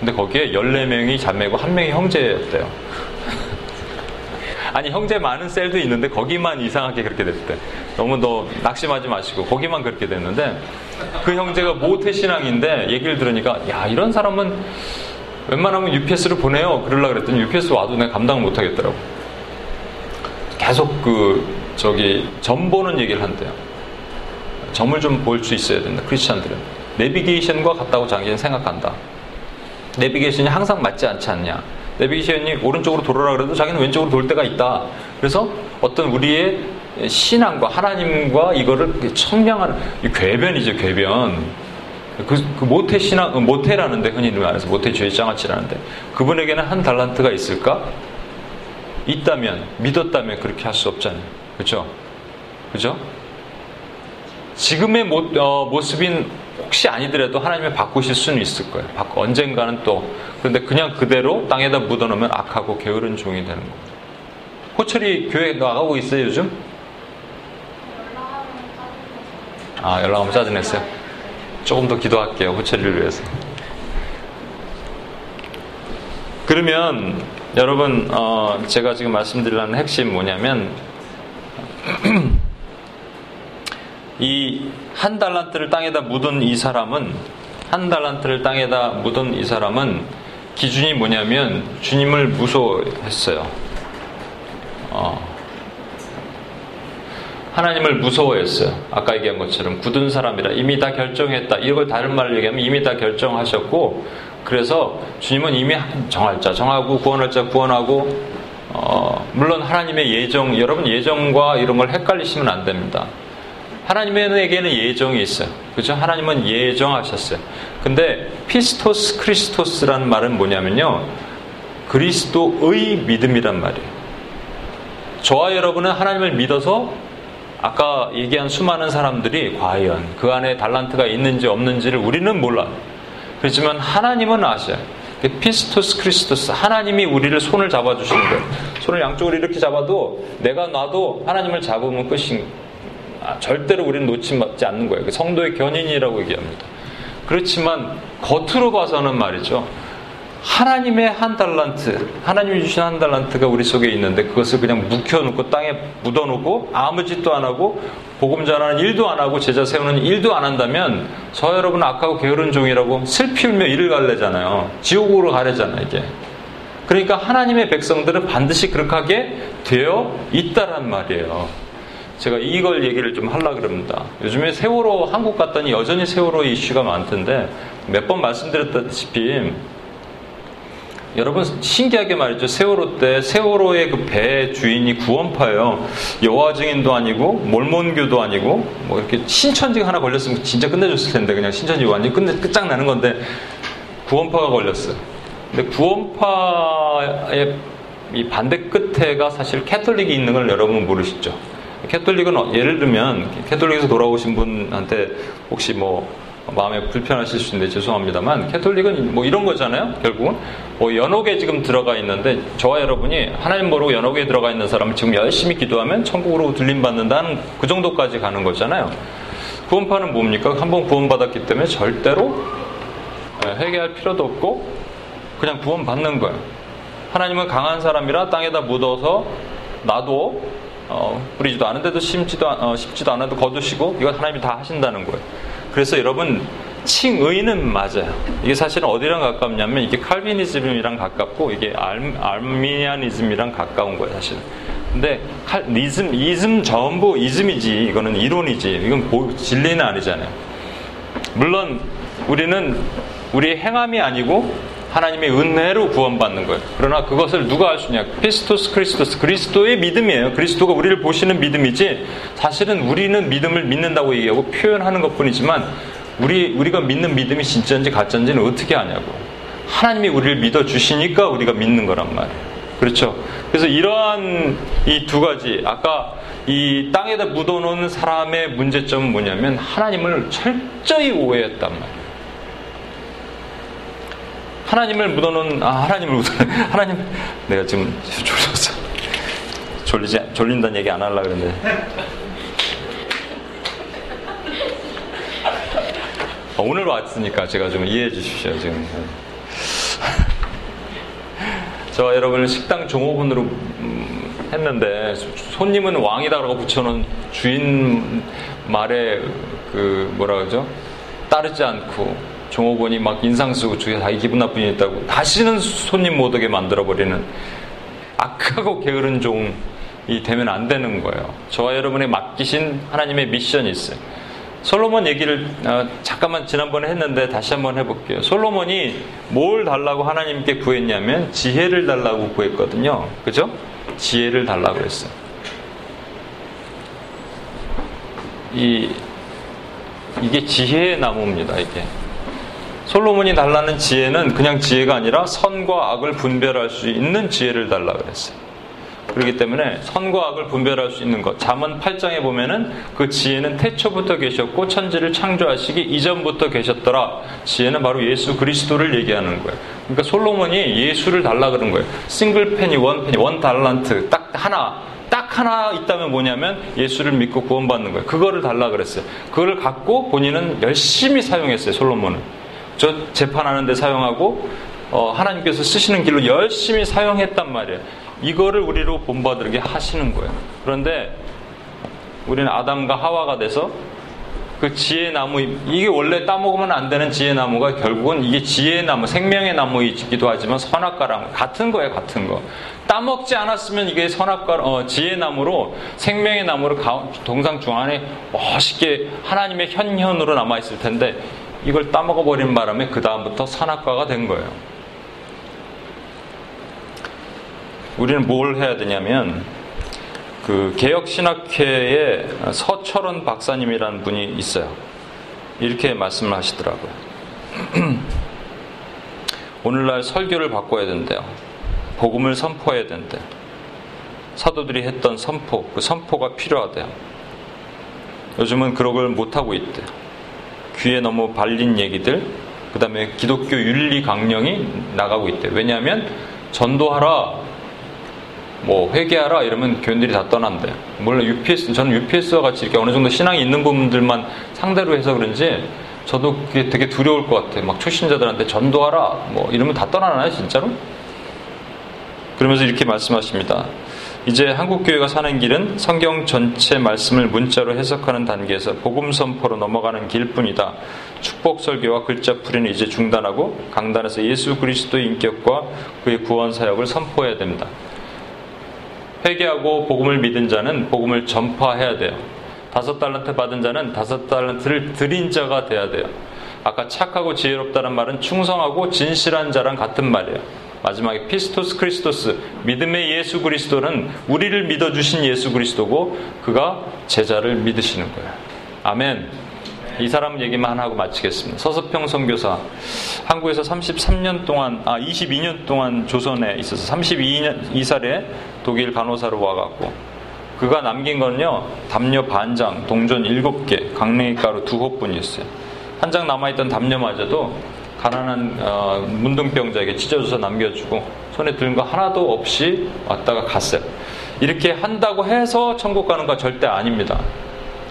근데 거기에 14명이 자매고 한 명이 형제였대요. 아니 형제 많은 셀도 있는데 거기만 이상하게 그렇게 됐대. 너무 더 낙심하지 마시고 거기만 그렇게 됐는데 그 형제가 모태 신앙인데 얘기를 들으니까 야 이런 사람은 웬만하면 UPS를 보내요. 그러려 그랬더니 UPS 와도 내가 감당을 못 하겠더라고. 계속 그 저기 점 보는 얘기를 한대요. 점을 좀 볼 수 있어야 된다. 크리스찬들은 내비게이션과 같다고 자기는 생각한다. 내비게이션이 항상 맞지 않지 않냐. 내비게이션이 오른쪽으로 돌아라 그래도 자기는 왼쪽으로 돌 때가 있다. 그래서 어떤 우리의 신앙과 하나님과 이거를 청량하는 궤변이죠, 궤변. 그, 그 모태 신앙, 어, 모태라는데 흔히 말해서 모태 주의 장아찌라는데 그분에게는 한 달란트가 있을까? 있다면 믿었다면 그렇게 할 수 없잖아요. 그렇죠? 그렇죠? 지금의 모, 어, 모습인 혹시 아니더라도 하나님이 바꾸실 수는 있을 거예요. 언젠가는 또 그런데 그냥 그대로 땅에다 묻어놓으면 악하고 게으른 종이 되는 겁니다. 호철이 교회 나가고 있어요 요즘? 아 연락하면 짜증냈어요. 조금 더 기도할게요. 호철이를 위해서. 그러면 여러분 어, 제가 지금 말씀드리려는 핵심 뭐냐면 *clears throat* 이 한 달란트를 땅에다 묻은 이 사람은 한 달란트를 땅에다 묻은 이 사람은 기준이 뭐냐면 주님을 무서워했어요. 어, 하나님을 무서워했어요. 아까 얘기한 것처럼 굳은 사람이라 이미 다 결정했다. 이걸 다른 말로 얘기하면 이미 다 결정하셨고 그래서 주님은 이미 정할 자 정하고 구원할 자 구원하고 어, 물론 하나님의 예정 여러분 예정과 이런 걸 헷갈리시면 안 됩니다. 하나님에게는 예정이 있어요. 그죠? 하나님은 예정하셨어요. 근데 피스토스 크리스토스라는 말은 뭐냐면요. 그리스도의 믿음이란 말이에요. 저와 여러분은 하나님을 믿어서 아까 얘기한 수많은 사람들이 과연 그 안에 달란트가 있는지 없는지를 우리는 몰라. 그렇지만 하나님은 아셔요. 그 πιστός Χριστός 하나님이 우리를 손을 잡아주시는 거예요. 손을 양쪽으로 이렇게 잡아도 내가 놔도 하나님을 잡으면 끝인 아, 절대로 우리는 놓치지 않는 거예요. 그 성도의 견인이라고 얘기합니다. 그렇지만 겉으로 봐서는 말이죠. 하나님의 한 달란트, 하나님이 주신 한 달란트가 우리 속에 있는데 그것을 그냥 묵혀놓고 땅에 묻어놓고 아무 짓도 안 하고 복음 전하는 일도 안 하고 제자 세우는 일도 안 한다면 저 여러분 악하고 게으른 종이라고 슬피 울며 이를 갈래잖아요. 지옥으로 가래잖아요, 이게. 그러니까 하나님의 백성들은 반드시 그렇게 되어 있다란 말이에요. 제가 이걸 얘기를 좀 하려고 그럽니다. 요즘에 세월호 한국 갔더니 여전히 세월호 이슈가 많던데 몇 번 말씀드렸다시피 여러분 신기하게 말이죠. 세월호 때 세월호의 그 배 주인이 구원파예요. 여호와 증인도 아니고 몰몬교도 아니고 뭐 이렇게 신천지가 하나 걸렸으면 진짜 끝내줬을 텐데 그냥 신천지 완전 끝내 끝장 나는 건데 구원파가 걸렸어요. 근데 구원파의 이 반대 끝에가 사실 캐톨릭이 있는 걸 여러분 모르시죠? 캐톨릭은 예를 들면 캐톨릭에서 돌아오신 분한테 혹시 뭐 마음에 불편하실 수 있는데 죄송합니다만 캐톨릭은 뭐 이런 거잖아요. 결국은 뭐 연옥에 지금 들어가 있는데 저와 여러분이 하나님 모르고 연옥에 들어가 있는 사람은 지금 열심히 기도하면 천국으로 들림 받는다는 그 정도까지 가는 거잖아요. 구원파는 뭡니까? 한번 구원받았기 때문에 절대로 예, 회개할 필요도 없고 그냥 구원받는 거예요. 하나님은 강한 사람이라 땅에다 묻어서 나도 어, 뿌리지도 않은데도 심지도, 어, 심지도 않아도 거두시고 이건 하나님이 다 하신다는 거예요. 그래서 여러분 칭의는 맞아요. 이게 사실은 어디랑 가깝냐면 이게 칼비니즘이랑 가깝고 이게 알, 알미니아니즘이랑 가까운 거예요, 사실은. 근데 칼비니즘, 이즘 전부 이즘이지. 이거는 이론이지. 이건 보, 진리는 아니잖아요. 물론 우리는 우리의 행함이 아니고 하나님의 은혜로 구원받는 거예요. 그러나 그것을 누가 할수 있냐? πιστός Χριστός 그리스도의 믿음이에요. 그리스도가 우리를 보시는 믿음이지 사실은 우리는 믿음을 믿는다고 얘기하고 표현하는 것 뿐이지만 우리 우리가 믿는 믿음이 진짜인지 가짜인지는 어떻게 아냐고. 하나님이 우리를 믿어 주시니까 우리가 믿는 거란 말이에요. 그렇죠. 그래서 이러한 이 두 가지, 아까 이 땅에다 묻어놓은 사람의 문제점은 뭐냐면 하나님을 철저히 오해했단 말이에요. 하나님을 묻어놓은, 아, 하나님을 묻어놓은, *laughs* 하나님, 내가 지금 졸렸어. 졸리지, 졸린다는 얘기 안 하려고 그랬는데. 어, 오늘 왔으니까 제가 좀 이해해 주십시오, 지금. *laughs* 저 여러분을 식당 종업원으로 음, 했는데 손님은 왕이다라고 붙여놓은 주인 말에 그 뭐라 그러죠? 따르지 않고 종업원이 막 인상 쓰고 주위에 자기 기분 나쁜 일 있다고 다시는 손님 못 오게 만들어 버리는 악하고 게으른 종이 되면 안 되는 거예요. 저와 여러분의 맡기신 하나님의 미션이 있어요. 솔로몬 얘기를 어, 잠깐만 지난번에 했는데 다시 한번 해볼게요. 솔로몬이 뭘 달라고 하나님께 구했냐면 지혜를 달라고 구했거든요. 그죠? 지혜를 달라고 했어요. 이 이게 지혜의 나무입니다. 이게 솔로몬이 달라는 지혜는 그냥 지혜가 아니라 선과 악을 분별할 수 있는 지혜를 달라 그랬어요. 그렇기 때문에 선과 악을 분별할 수 있는 것. 잠언 8장에 보면은 그 지혜는 태초부터 계셨고 천지를 창조하시기 이전부터 계셨더라. 지혜는 바로 예수 그리스도를 얘기하는 거예요. 그러니까 솔로몬이 예수를 달라 그런 거예요. 싱글 페니, 원 페니, 원 달란트 딱 하나 딱 하나 있다면 뭐냐면 예수를 믿고 구원받는 거예요. 그거를 달라 그랬어요. 그거를 갖고 본인은 열심히 사용했어요. 솔로몬은. 저 재판하는 데 사용하고 어, 하나님께서 쓰시는 길로 열심히 사용했단 말이에요. 이거를 우리로 본받들게 하시는 거예요. 그런데 우리는 아담과 하와가 돼서 그 지혜 나무 이게 원래 따먹으면 안 되는 지혜 나무가 결국은 이게 지혜 나무 생명의 나무이기도 하지만 선악과랑 같은 거예요 같은 거 따먹지 않았으면 이게 선악과 어, 지혜 나무로 생명의 나무로 동상 중앙에 멋있게 하나님의 현현으로 남아 있을 텐데 이걸 따먹어 버린 바람에 그 다음부터 선악과가 된 거예요. 우리는 뭘 해야 되냐면 그 개혁신학회에 서철원 박사님이라는 분이 있어요. 이렇게 말씀을 하시더라고요. *clears throat* 오늘날 설교를 바꿔야 된대요. 복음을 선포해야 된대. 사도들이 했던 선포, 그 선포가 필요하대요. 요즘은 그런 걸 못하고 있대요. 귀에 너무 발린 얘기들, 그 다음에 기독교 윤리 강령이 나가고 있대요. 왜냐하면 전도하라, 뭐 회개하라 이러면 교인들이 다 떠난대요. 물론 UPS 저는 UPS와 같이 이렇게 어느 정도 신앙이 있는 분들만 상대로 해서 그런지 저도 그게 되게 두려울 것 같아요. 막 초신자들한테 전도하라 뭐 이러면 다 떠나나요 진짜로? 그러면서 이렇게 말씀하십니다. 이제 한국교회가 사는 길은 성경 전체 말씀을 문자로 해석하는 단계에서 복음 선포로 넘어가는 길뿐이다. 축복 설교와 글자 풀이는 이제 중단하고 강단에서 예수 그리스도의 인격과 그의 구원 사역을 선포해야 됩니다. 회개하고 복음을 믿은 자는 복음을 전파해야 돼요. 다섯 달란트 받은 자는 다섯 달란트를 드린 자가 돼야 돼요. 아까 착하고 지혜롭다는 말은 충성하고 진실한 자랑 같은 말이에요. 마지막에 πιστός Χριστός 믿음의 예수 그리스도는 우리를 믿어 주신 예수 그리스도고 그가 제자를 믿으시는 거예요. 아멘. 이 사람 얘기만 하고 마치겠습니다. 서서평 선교사 한국에서 33년 동안 아 22년 동안 조선에 있어서 32년 2살에 독일 간호사로 와갖고 그가 남긴 건요 담요 반장 동전 7개 강냉이 가루 두 호뿐이었어요. 한 장 남아있던 담요마저도 가난한 어, 문둥병자에게 찢어줘서 남겨주고 손에 든거 하나도 없이 왔다가 갔어요. 이렇게 한다고 해서 천국 가는 거 절대 아닙니다.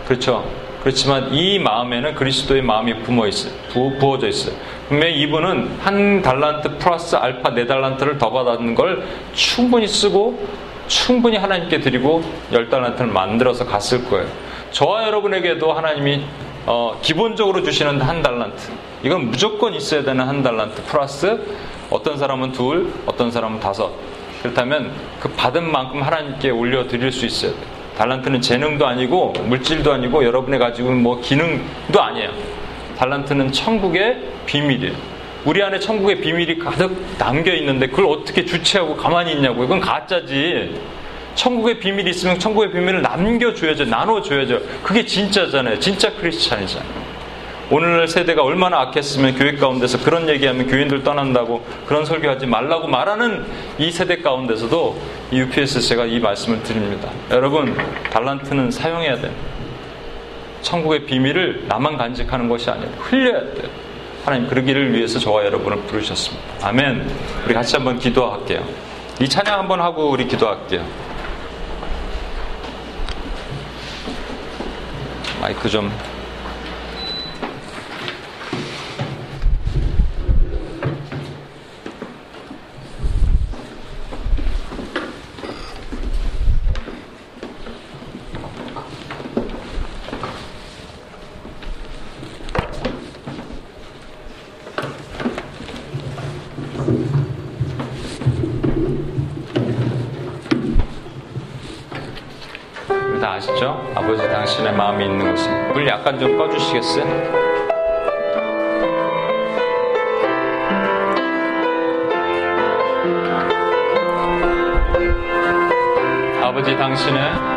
그렇죠? 그렇지만 이 마음에는 그리스도의 마음이 부어 있어요. 부, 부어져 있어요. 분명히 이분은 한 달란트 플러스 알파 네 달란트를 더 받았는 걸 충분히 쓰고 충분히 하나님께 드리고 열 달란트를 만들어서 갔을 거예요. 저와 여러분에게도 하나님이 어, 기본적으로 주시는 한 달란트. 이건 무조건 있어야 되는 한 달란트 플러스 어떤 사람은 둘, 어떤 사람은 다섯. 그렇다면 그 받은 만큼 하나님께 올려 드릴 수 있어야 돼요. 달란트는 재능도 아니고 물질도 아니고 여러분이 가지고 뭐 기능도 아니에요. 달란트는 천국의 비밀이에요. 우리 안에 천국의 비밀이 가득 담겨 있는데 그걸 어떻게 주체하고 가만히 있냐고. 이건 가짜지. 천국의 비밀이 있으면 천국의 비밀을 남겨줘야죠. 나눠줘야죠. 그게 진짜잖아요. 진짜 크리스찬이잖아요. 오늘날 세대가 얼마나 악했으면 교회 가운데서 그런 얘기하면 교인들 떠난다고 그런 설교하지 말라고 말하는 이 세대 가운데서도 이 UPS 제가 이 말씀을 드립니다. 여러분, 달란트는 사용해야 돼. 천국의 비밀을 나만 간직하는 것이 아니라 흘려야 돼. 하나님 그러기를 위해서 저와 여러분을 부르셨습니다. 아멘. 우리 같이 한번 기도할게요. 이 찬양 한번 하고 우리 기도할게요. 마이크 좀. 아버지 자신의 마음이 있는 것은 물 약간 좀 꺼주시겠어요? 아버지 당신은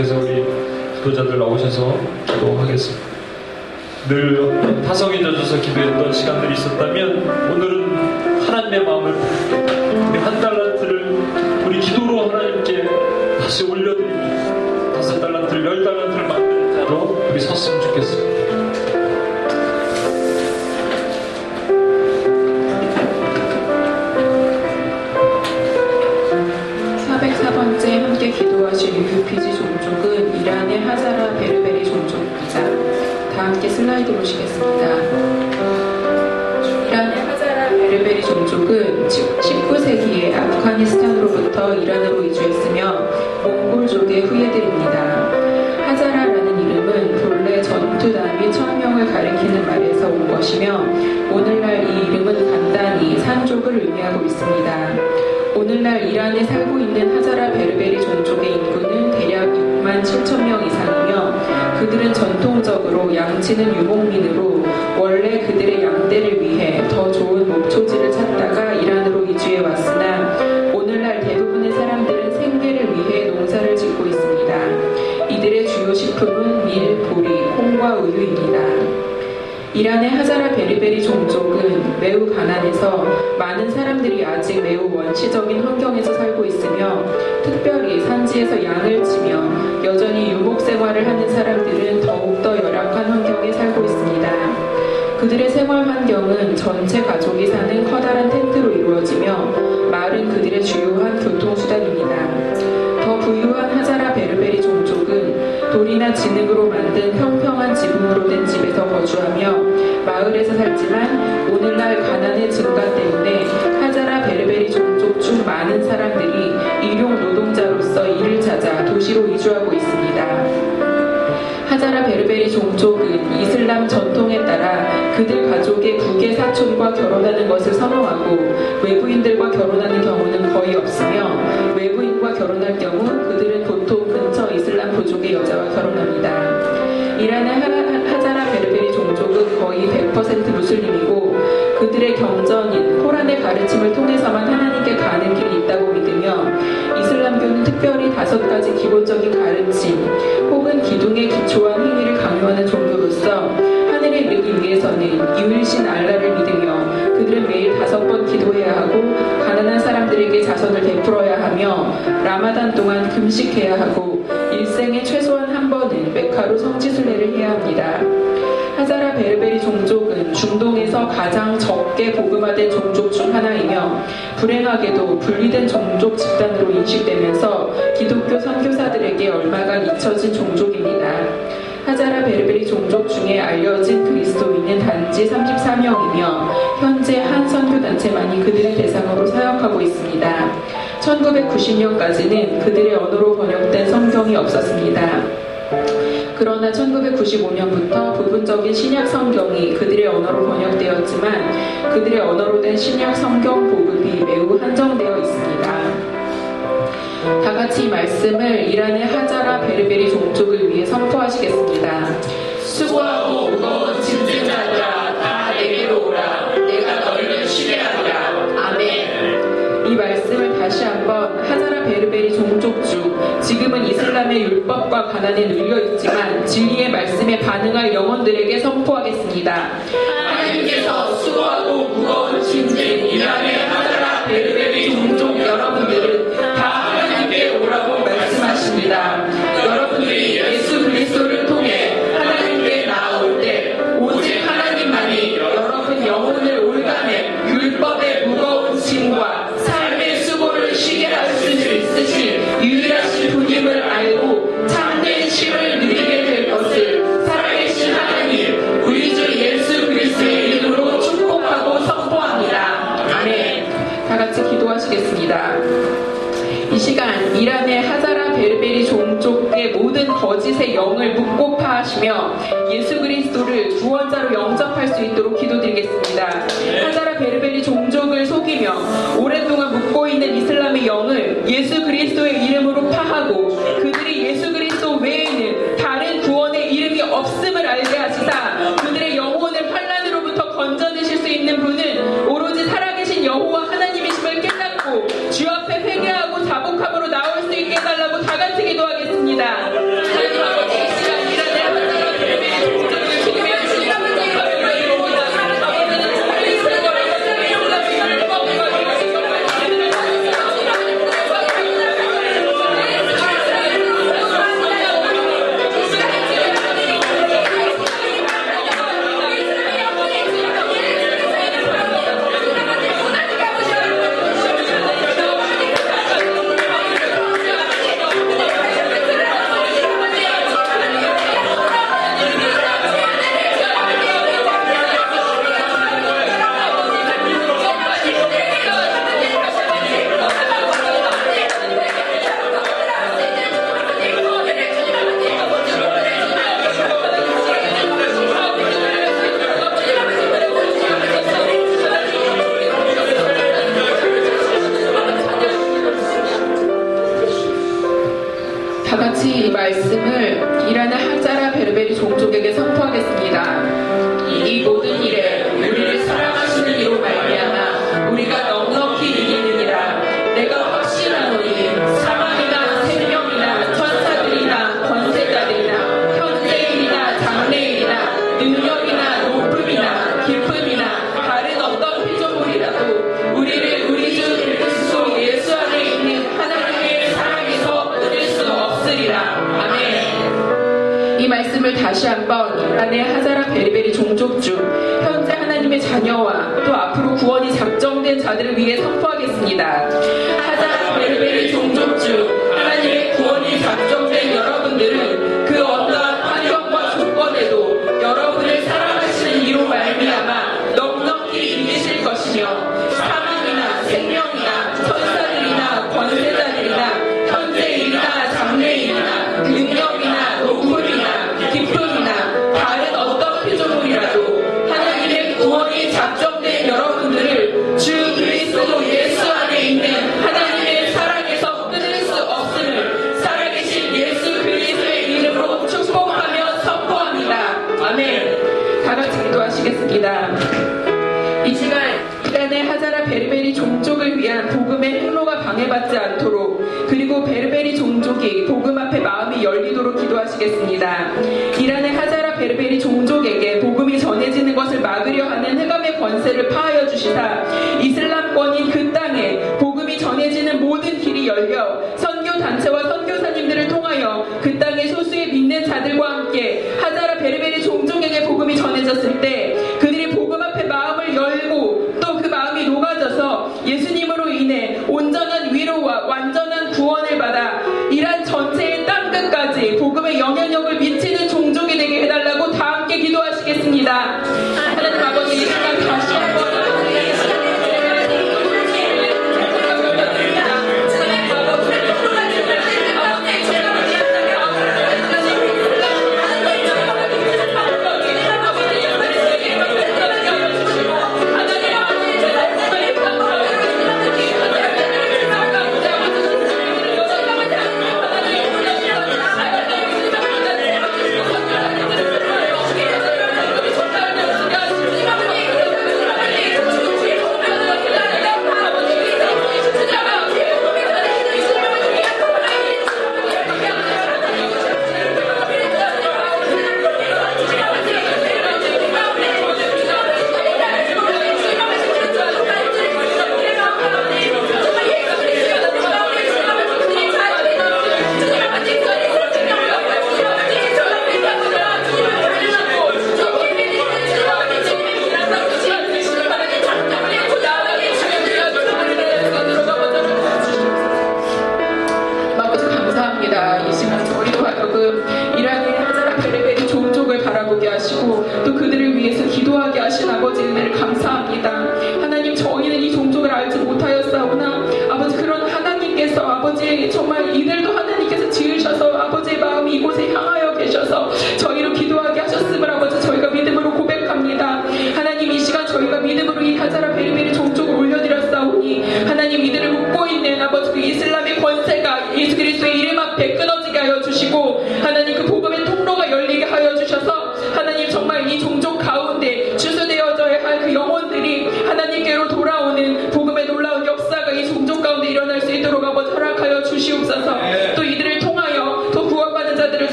하나님께서 우리 기도자들 나오셔서 기도하겠습니다. 늘 타성에 젖어서 기도했던 시간들이 있었다면 오늘은 하나님의 마음을 우리 한 달란트를 우리 기도로 하나님께 다시 올려드립니다. 다섯 달란트를 열 달란트를 만드는 자로 우리 섰으면 좋겠습니다. 고치는 유목민으로 원래 그들의 양떼를 위해 더 좋은 목초지를 찾다가 이란으로 이주해 왔으나 오늘날 대부분의 사람들은 생계를 위해 농사를 짓고 있습니다. 이들의 주요 식품은 밀, 보리, 콩과 우유입니다. 이란의 하자라 베리베리 종족은 매우 가난해서 많은 사람들이 아직 매우 원시적인 환경에서 살고 있으며 특별히 산지에서 양을 치며 여전히 유목 생활을 하는 사람 더욱더 열악한 환경에 살고 있습니다. 그들의 생활 환경은 전체 가족이 사는 커다란 텐트로 이루어지며 말은 그들의 주요한 교통수단입니다. 더 부유한 하자라 베르베리 종족은 돌이나 진흙으로 만든 평평한 지붕으로 된 집에서 거주하며 마을에서 살지만 오늘날 가난의 증가 때문에 하자라 베르베리 종족 중 많은 사람들이 일용 노동자로서 일을 찾아 도시로 이주하고 있습니다. 하자라 베르베리 종족은 이슬람 전통에 따라 그들 가족의 부계 사촌과 결혼하는 것을 선호하고 외부인들과 결혼하는 경우는 거의 없으며 외부인과 결혼할 경우 그들은 보통 근처 이슬람 부족의 여자와 결혼합니다. 이란의 하자라 베르베리 종족은 거의 100% 무슬림이고 그들의 경전인 코란의 가르침을 통해서만 하나님께 가는 길이 있다고 믿으며 이슬람교는 특별히 다섯 가지 기본적인 기초한 행위를 강요하는 종교로서 하늘에 이르기 위해서는 유일신 알라를 믿으며 그들은 매일 다섯 번 기도해야 하고 가난한 사람들에게 자선을 베풀어야 하며 라마단 동안 금식해야 하고 일생에 최소한 한 번은 메카로 성지순례를 해야 합니다. 하자라 베르베리 종족은 중동에서 가장 적게 복음화된 종족 중 하나이며 불행하게도 분리된 종족 집단으로 인식되면서 기독교 선교사 들에게 얼마간 잊혀진 종족입니다. 하자라 베르베리 종족 중에 알려진 그리스도인은 단지 34명이며 현재 한 선교단체만이 그들의 대상으로 사역하고 있습니다. 1990년까지는 그들의 언어로 번역된 성경이 없었습니다. 그러나 1995년부터 부분적인 신약 성경이 그들의 언어로 번역되었지만 그들의 언어로 된 신약 성경 보급이 매우 한정되어 있습니다. 다 같이 이 말씀을 이란의 하자라 베르베리 종족을 위해 선포하시겠습니다. 수고하고 무거운 짐진 자들아 다 내게로 오라 내가 너희를 쉬게 하리라 아멘 이 말씀을 다시 한번 하자라 베르베리 종족 중 지금은 이슬람의 율법과 가난에 눌려 있지만 진리의 말씀에 반응할 영혼들에게 선포하겠습니다. 파하시며 예수 그리스도를 구원자로 영접할 수 있도록 기도드리겠습니다. 하자라 베르베리 종족을 속이며 오랫동안 묻고 있는 이슬람 doesn't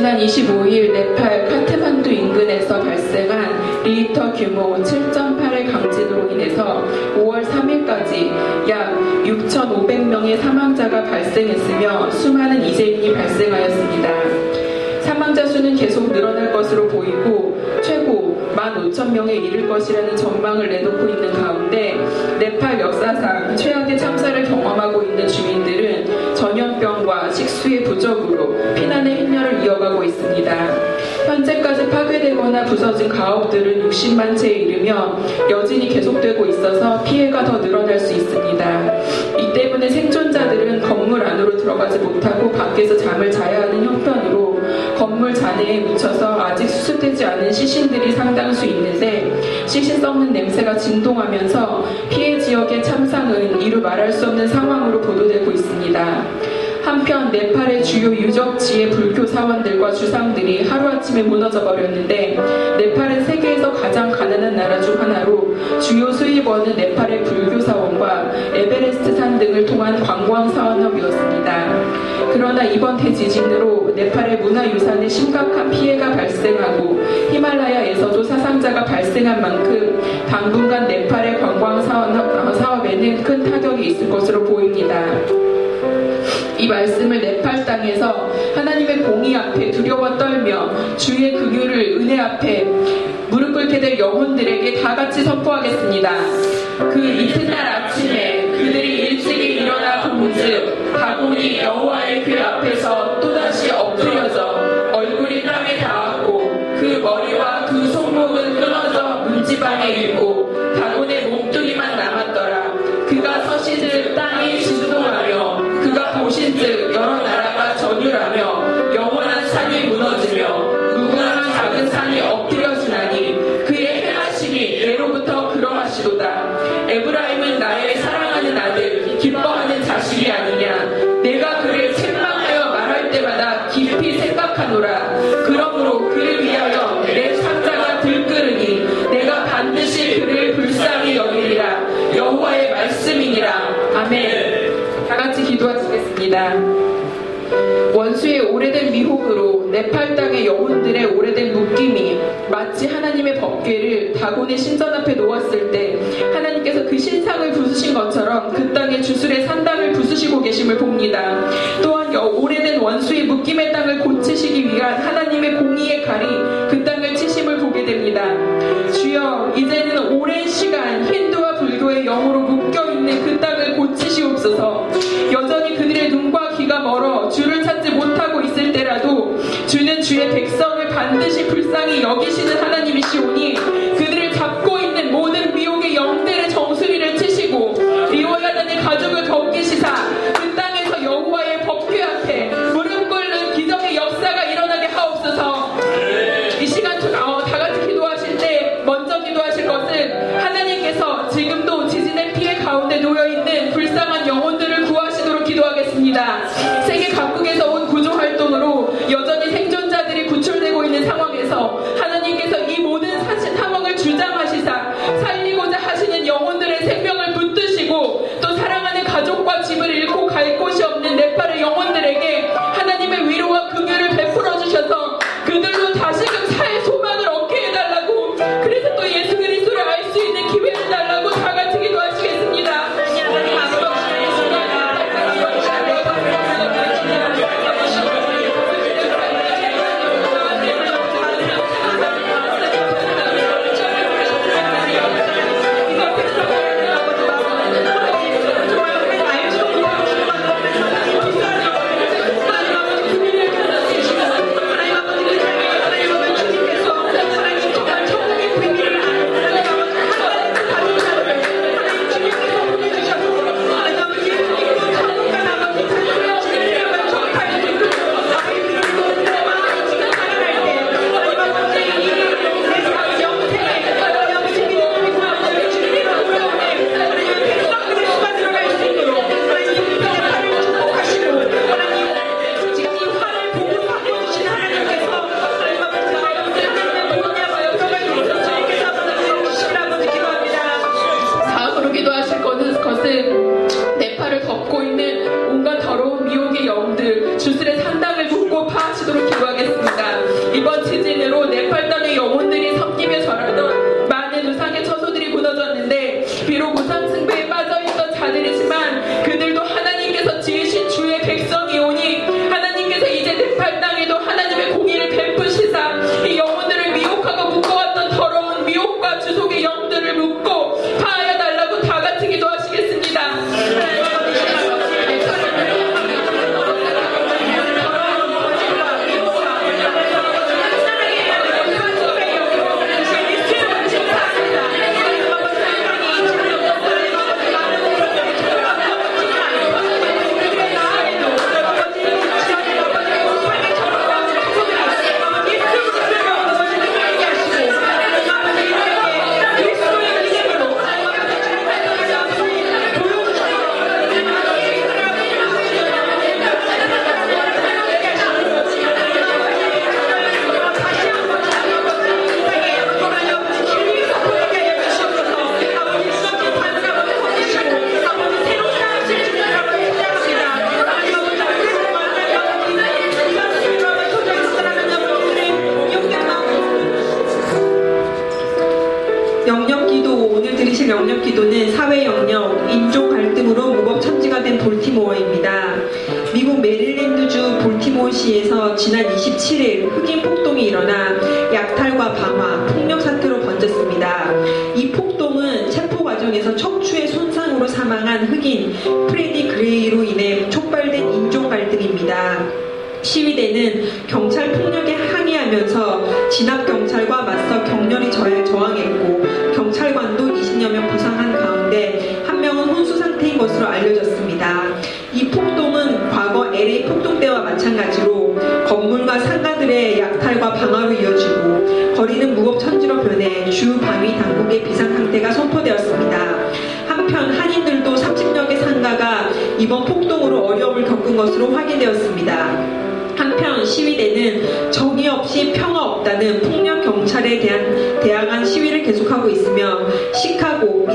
지난 25일 네팔 카트만두 인근에서 발생한 리히터 규모 7.8의 강진으로 인해서 5월 3일까지 약 6,500명의 사망자가 발생했으며 수많은 이재인이 발생하였습니다. 사망자 수는 계속 늘어날 것으로 보이고 최고 15,000명에 이를 것이라는 전망을 내놓고 있는 가운데 네팔 역사상 최악의 참사를 경험하고 있는 주민 파손되거나 부서진 가옥들은 60만 채에 이르며 여진이 계속되고 있어서 피해가 더 늘어날 수 있습니다. 이 때문에 생존자들은 건물 안으로 들어가지 못하고 밖에서 잠을 자야 하는 형편으로 건물 잔해에 묻혀서 아직 수습되지 않은 시신들이 상당수 있는데 시신 썩는 냄새가 진동하면서 피해 지역의 참상은 이루 말할 수 없는 상황으로 보도되고 있습니다. 한편 네팔의 주요 유적지의 불교 사원들과 주상들이 하루아침에 무너져 버렸는데 네팔은 세계에서 가장 가난한 나라 중 하나로 주요 수입원은 네팔의 불교 사원과 에베레스트 산 등을 통한 관광 사원업이었습니다. 그러나 이번 대지진으로 네팔의 문화유산에 심각한 피해가 발생하고 히말라야에서도 사상자가 발생한 만큼 당분간 네팔의 관광 사업에는 큰 타격이 있을 것으로 보입니다. 이 말씀을 네팔 땅에서 하나님의 공의 앞에 두려워 떨며 주의 긍휼을 은혜 앞에 무릎 꿇게 될 영혼들에게 다 같이 선포하겠습니다. 그 이튿날 아침에 그들이 일찍이 일어나 본즉 다곤이 여호와의 그 앞에서 또다시 엎드려져 얼굴이 땅에 닿았고 그 머리와 그 손목은 끊어져 문지방에 있고 기도하시겠습니다 원수의 오래된 미혹으로 네팔 땅의 영혼들의 오래된 묶임이 마치 하나님의 법궤를 다곤의 신전 앞에 놓았을 때 하나님께서 그 신상을 부수신 것처럼 그 땅의 주술의 산당을 부수시고 계심을 봅니다. 또한 오래된 원수의 묶임의 땅을 고치시기 위한 하나님의 공의의 칼이 그 땅을 치심을 보게 됩니다. 주여 이제는 오랜 시간 힌두와 불교의 영으로 묶여있는 그 땅을 고치시옵소서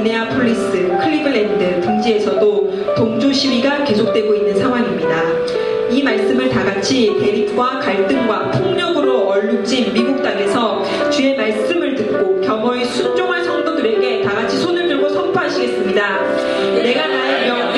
미네아폴리스, 클리블랜드 등지에서도 동조 시위가 계속되고 있는 상황입니다. 이 말씀을 다 같이 대립과 갈등과 폭력으로 얼룩진 미국 땅에서 주의 말씀을 듣고 겸허히 순종할 성도들에게 다 같이 손을 들고 선포하시겠습니다. 내가 나의 명